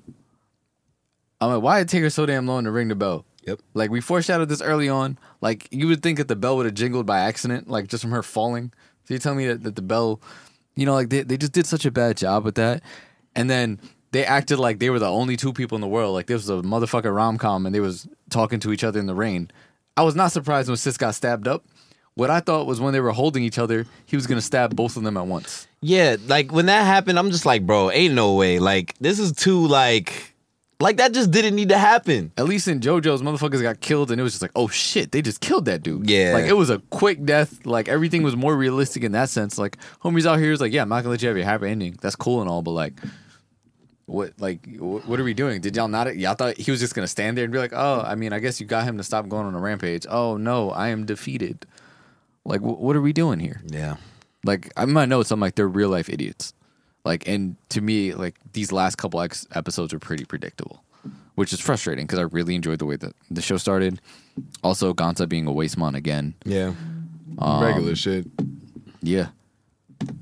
I'm like, why did it take her so damn long to ring the bell? Yep. Like we foreshadowed this early on. Like you would think that the bell would have jingled by accident, like just from her falling. So you tell me that, that the bell, you know, like they, they just did such a bad job with that. And then they acted like they were the only two people in the world. Like this was a motherfucking rom com and they was talking to each other in the rain. I was not surprised when Sis got stabbed up. What I thought was when they were holding each other, he was gonna stab both of them at once. Yeah, like when that happened, I'm just like, bro, ain't no way. Like this is too like, like that just didn't need to happen. At least in JoJo's, motherfuckers got killed, and it was just like, oh shit, they just killed that dude. Yeah. like it was a quick death. Like everything was more realistic in that sense. Like homies out here is like, yeah, I'm not gonna let you have your happy ending. That's cool and all, but like, what, like, what are we doing? Did y'all not? Y'all thought he was just gonna stand there and be like, oh, I mean, I guess you got him to stop going on a rampage. Oh no, I am defeated. Like, wh- what are we doing here? Yeah. Like in my notes, I'm like they're real life idiots. Like, and to me, like these last couple ex- episodes are pretty predictable. which is frustrating because I really enjoyed the way that the show started. Also, Ganta being a waste wasteman again. Yeah. Um, Regular shit. Yeah.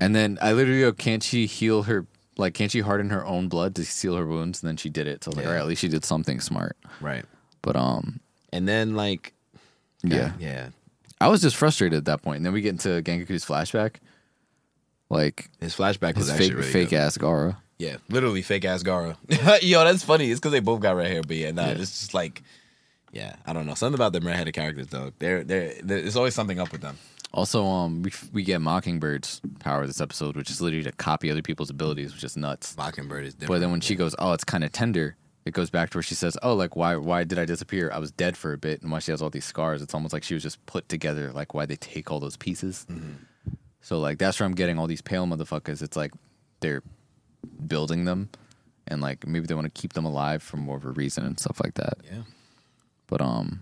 And then I literally go, can't she heal her? Like, can't she harden her own blood to seal her wounds? And then she did it. So I was like, Yeah. all right, at least she did something smart. Right. But um, And then like yeah, yeah. I was just frustrated at that point. And then we get into Genkaku's flashback, like His flashback was his actually fake really fake good. ass Gaara. Yeah, literally fake ass Gaara. Yo, that's funny. It's because they both got red hair, but yeah, nah, it's just like, yeah, I don't know. Something about them redheaded characters though. They're they're there's always something up with them. Also, um, we we get Mockingbird's power this episode, which is literally to copy other people's abilities, which is nuts. Mockingbird is different. But then when she goes, oh, it's kind of tender. It goes back to where she says, "Oh, like why? Why did I disappear? I was dead for a bit, and why she has all these scars? It's almost like she was just put together. Like why they take all those pieces. So like that's where I'm getting all these pale motherfuckers. It's like they're building them, and like maybe they want to keep them alive for more of a reason and stuff like that. yeah, But um,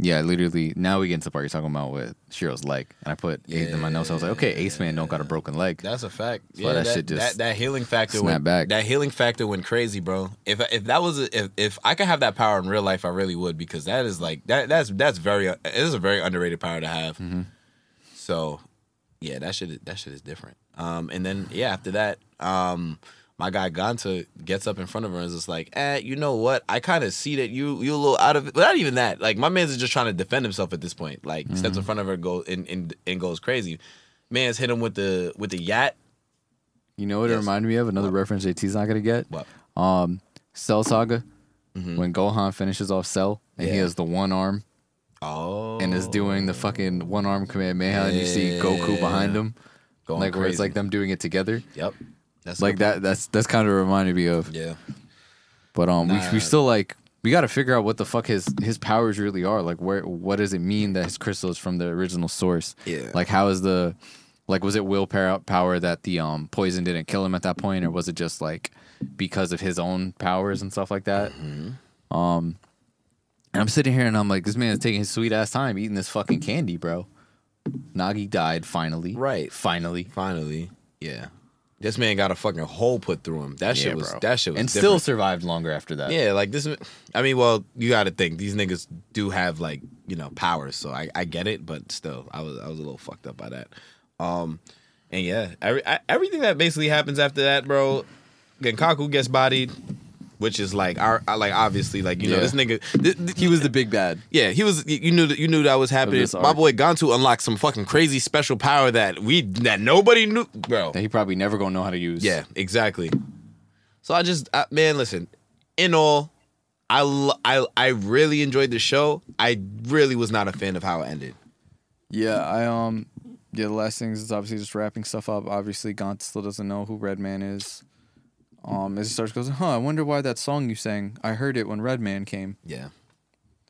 yeah, literally now we get into the part you're talking about with Shiro's leg, and I put eight in my notes. I was like, okay, Ace Man don't got a broken leg. that's a fact. So yeah, that that, shit just that, that healing factor went back. That healing factor went crazy, bro. If if that was a, if if I could have that power in real life, I really would because that is like that that's that's very it is a very underrated power to have. Mm-hmm. So, yeah, that shit that shit is different. Um, and then yeah, after that, um, my guy Ganta gets up in front of her and is just like, eh, you know what? I kind of see that you you a little out of it, but not even that. Like my man's just trying to defend himself at this point. Like steps Mm-hmm. in front of her, go and, and and goes crazy. Man's hit him with the with the yacht. You know what it Yes. reminded me of? Another reference JT's not gonna get. What? Um, Cell Saga. When Gohan finishes off Cell and he Mm-hmm. Has the one arm Oh, and is doing the fucking one arm command Kamehameha, and you see Goku behind him, Going like where it's like them doing it together. Yep. That's Like that. That's that's kind of reminded me of. Yeah. But um, we Nah. we still like we got to figure out what the fuck his his powers really are. Like where what does it mean that his crystal is from the original source? Yeah. Like how is the like was it willpower power that the um poison didn't kill him at that point, or was it just like because of his own powers and stuff like that? Mm-hmm. Um, and I'm sitting here and I'm like, this man is taking his sweet ass time eating this fucking candy, bro. Nagi died finally. Right. Finally. Finally. Yeah. This man got a fucking hole put through him. That shit Yeah, was bro. that shit was and still survived longer after that. Yeah, like this. I mean, well, you got to think these niggas do have like you know powers, so I, I get it, but still, I was I was a little fucked up by that. Um, and yeah, every, I, everything that basically happens after that, bro. Genkaku gets bodied, which is like our I- like obviously like you know Yeah. this nigga. Th- th- He was the big bad. yeah, he was. You knew that. You knew that was happening. My boy Ganta unlocked some fucking crazy special power that we that nobody knew, bro. That he probably never gonna know how to use. Yeah, exactly. So I just, I, man, listen. In all, I, I I really enjoyed the show. I really was not a fan of how it ended. Yeah, I um yeah, the last thing is obviously just wrapping stuff up. Obviously Ganta still doesn't know who Redman is. Um as he starts goes, Huh, I wonder why that song you sang. I heard it when Redman came. Yeah,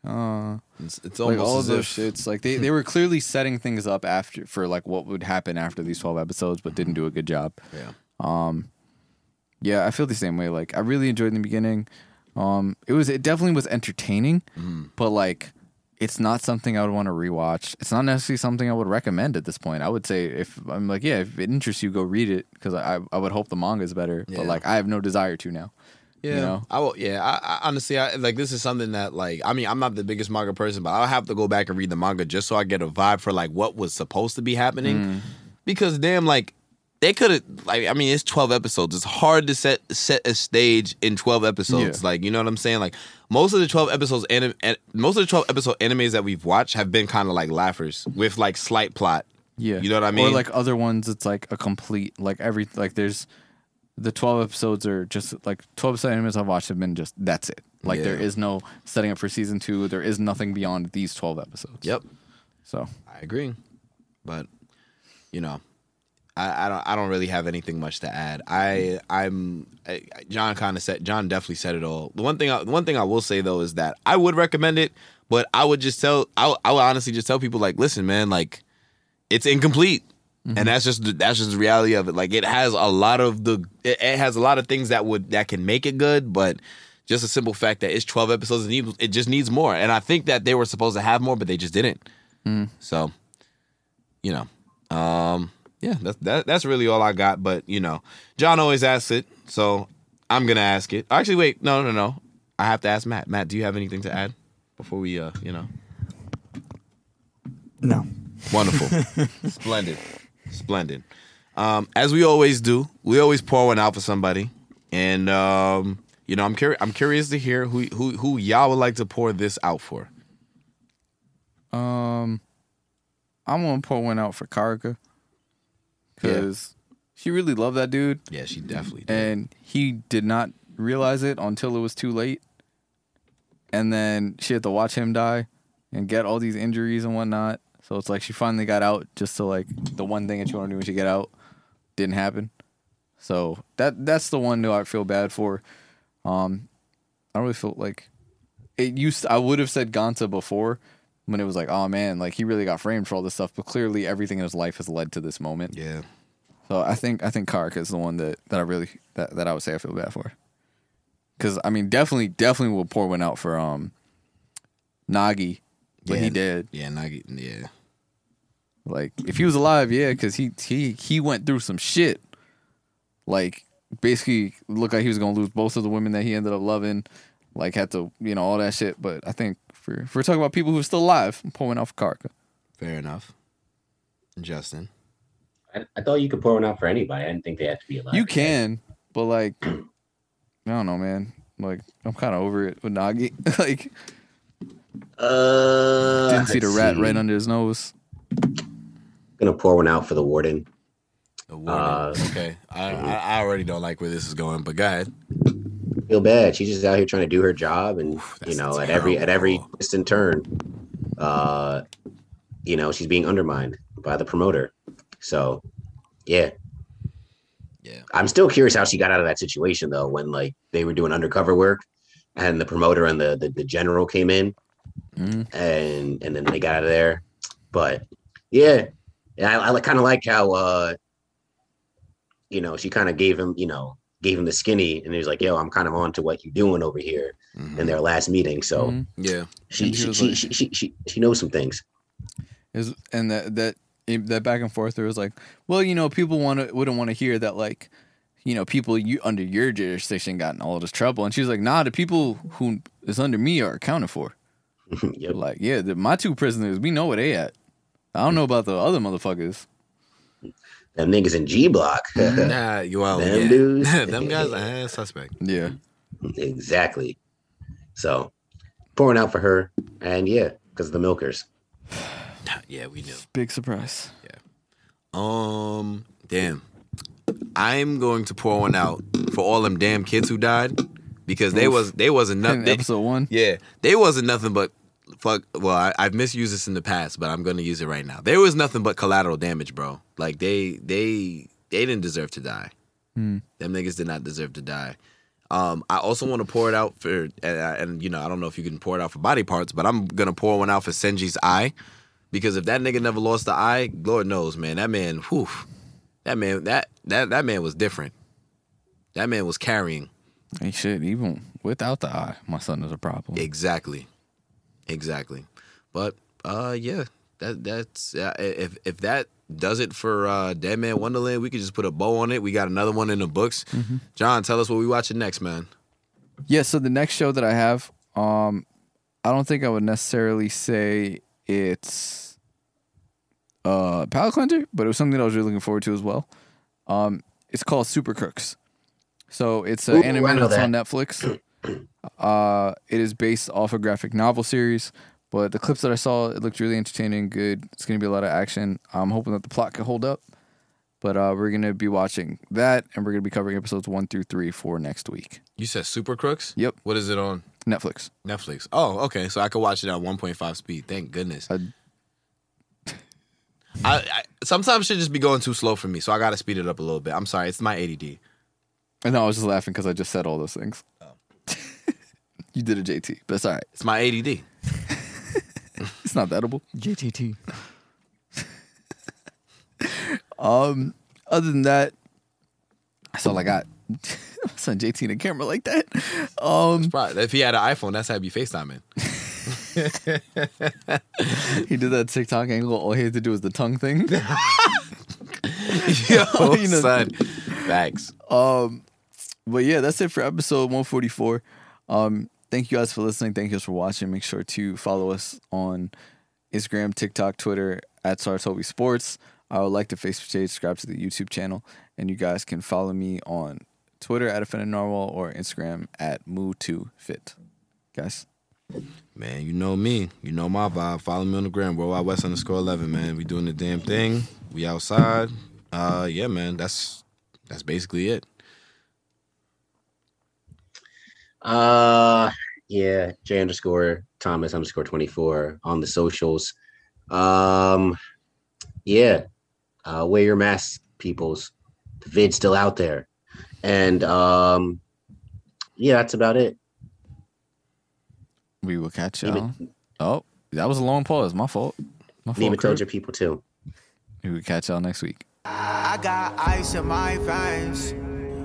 Uh it's, it's like almost all of those if, shits. Like they, they were clearly setting things up after for like what would happen after these twelve episodes, but didn't do a good job. Yeah, Um, yeah, I feel the same way. Like I really enjoyed the beginning. Um, it was it definitely was entertaining, but like it's not something I would want to rewatch. It's not necessarily something I would recommend at this point. I would say if I'm like, yeah, if it interests you, go read it because I I would hope the manga is better. Yeah. But like I have no desire to now. yeah. You know? I will, yeah. I, I honestly, I like this is something that like I mean I'm not the biggest manga person, but I'll have to go back and read the manga just so I get a vibe for like what was supposed to be happening. Mm. Because damn, like they could have like I mean it's 12 episodes. It's hard to set set a stage in 12 episodes. Yeah. Like you know what I'm saying? Like most of the 12 episodes anim- an- most of the 12 episode animes that we've watched have been kind of like laughers with like slight plot. Yeah, You know what I mean? Or like other ones, it's like a complete like every like there's the twelve episodes are just like twelve episode animes I've watched have been just that's it. Like there Yeah. is no setting up for season two. There is nothing beyond these twelve episodes. Yep. So I agree, but you know, I, I don't I don't really have anything much to add. I I'm I, John kind of said John definitely said it all. The one thing I, the one thing I will say though is that I would recommend it, but I would just tell I would- I would honestly just tell people like, listen, man, like it's incomplete. And that's just the- that's just the reality of it. Like it has a lot of the it, it has a lot of things that would that can make it good, but just a simple fact that it's 12 episodes and it- it just needs more. And I think that they were supposed to have more, but they just didn't. So, you know, um, yeah, that's that, that's really all I got. But you know, John always asks it, so I'm gonna ask it. Actually, wait, no, no, no. I have to ask Matt. Matt, do you have anything to add before we, uh, you know? No. Wonderful. Splendid. Splendid. Um, as we always do, we always pour one out for somebody. And um, you know, I'm curious I'm curious to hear who who who y'all would like to pour this out for. Um, I'm gonna pour one out for Karika because she really loved that dude, Yeah, she definitely did. and he did not realize it until it was too late. And then she had to watch him die and get all these injuries and whatnot. So it's like she finally got out just to like the one thing that you want to do when she get out didn't happen. So that that's the one that I feel bad for. Um, I don't really feel like it used. I would have said Ganta before when it was like, oh man, like he really got framed for all this stuff. But clearly, everything in his life has led to this moment. yeah. So I think I think Kark is the one that, that I really that, that I would say I feel bad for. Cause I mean definitely definitely will pour one out for um Nagi when he did. Yeah, Nagi, yeah. Like if he was alive, yeah, because he he he went through some shit. Like basically looked like he was gonna lose both of the women that he ended up loving. Like had to you know all that shit. But I think for if we're talking about people who are still alive, I'm pouring out for Karako. Fair enough. Justin. I, I thought you could pour one out for anybody. I didn't think they had to be alive. You can, but like, I don't know, man. Like, I'm kind of over it with Nagi. like, Uh, didn't see the rat see. right under his nose. Gonna pour one out for the warden. The warden. Uh, okay. I, I I already don't like where this is going, but go ahead. Feel bad. She's just out here trying to do her job, and Oof, you know, at every at every terrible. twist turn, uh, you know, she's being undermined by the promoter. So, yeah, Yeah. I'm still curious how she got out of that situation though. When like they were doing undercover work, and the promoter and the the, the general came in, Mhm. and and then they got out of there. But yeah, yeah, I, I kind of like how uh, you know, she kind of gave him, you know, gave him the skinny, and he was like, "Yo, I'm kind of on to what you're doing over here." Mhm. In their last meeting, so Mhm. Yeah. she she, she, like- she, she she she knows some things. Is and that that that back and forth. There was like, well, you know, people want to wouldn't want to hear that like, you know, people you under your jurisdiction got in all this trouble, and she's like, nah, the people who is under me are accounted for. yep. Like, yeah, the, my two prisoners, we know where they at. I don't know about the other motherfuckers. Them niggas in G Block. Nah, you well, Them yeah. dudes. Them guys, uh, suspect. Yeah. exactly. So pouring out for her, and yeah, because of the milkers. Yeah, we knew. Big surprise. Yeah. Um, damn. I'm going to pour one out for all them damn kids who died because they was they wasn't nothing. They, episode one. yeah, they wasn't nothing but fuck. Well, I, I've misused this in the past, but I'm going to use it right now. There was nothing but collateral damage, bro. Like they they they didn't deserve to die. Hmm. Them niggas did not deserve to die. Um, I also want to pour it out for, and, and you know, I don't know if you can pour it out for body parts, but I'm gonna pour one out for Senji's eye, because if that nigga never lost the eye, Lord knows, man, that man, whew, that man, that that that man was different. That man was carrying Hey, shit, even without the eye, my son is a problem. exactly, exactly. But uh, yeah, that that's uh, if if that does it for uh, Deadman Wonderland, we could just put a bow on it. We got another one in the books. John, tell us what we watching next, man. Yeah, so the next show that I have, um, I don't think I would necessarily say it's uh palate cleanser, but it was something that I was really looking forward to as well. Um, it's called Super Crooks. So it's Ooh, an I anime that's on Netflix. Uh, it is based off a graphic novel series, but the clips that I saw, it looked really entertaining, good. It's gonna be a lot of action. I'm hoping that the plot can hold up. But uh, we're gonna be watching that, and we're gonna be covering episodes one through three for next week. You said Super Crooks. Yep. What is it on? Netflix. Netflix. Oh, okay. So I could watch it at 1.5 speed. Thank goodness. I- I, I sometimes should just be going too slow for me, so I got to speed it up a little bit. I'm sorry, it's my ADD. And I was just laughing because I just said all those things. You did a JT, but it's all right. It's my ADD. It's not that edible. JTT. Um, other than that, that's all I got. Son JT in the camera like that. Um, Probably, if he had an iPhone, that's how he'd be FaceTiming. he did that TikTok angle. All he had to do was the tongue thing. Yo, You know- son. Facts. Um, but yeah, that's it for episode 144. Um, thank you guys for listening. Thank you guys for watching. Make sure to follow us on Instagram, TikTok, Twitter at Sartobi Sports. I would like to Facebook page, subscribe to the YouTube channel, and you guys can follow me on Twitter at Offended Narwhal or Instagram at Moo2Fit. Guys. Man, you know me. You know my vibe. Follow me on the gram, Worldwide West underscore eleven, man. We doing the damn thing. We outside. Uh yeah, man. That's that's basically it. Uh, yeah, J underscore Thomas underscore twenty four on the socials. Um, yeah, uh, wear your mask, peoples. The vid's still out there, and um, yeah, that's about it. We will catch y'all. Neiman, Oh, that was a long pause. My fault. My fault. Neiman crew. told your people too. We will catch y'all next week. I got ice in my veins.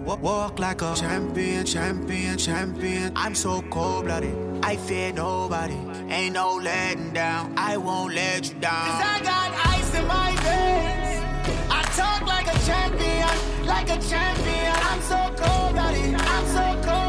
Walk like a champion, champion, champion. I'm so cold blooded. I fear nobody. Ain't no letting down. I won't let you down. Cause I got ice in my veins. I talk like a champion, like a champion. I'm so cold blooded. I'm so cold.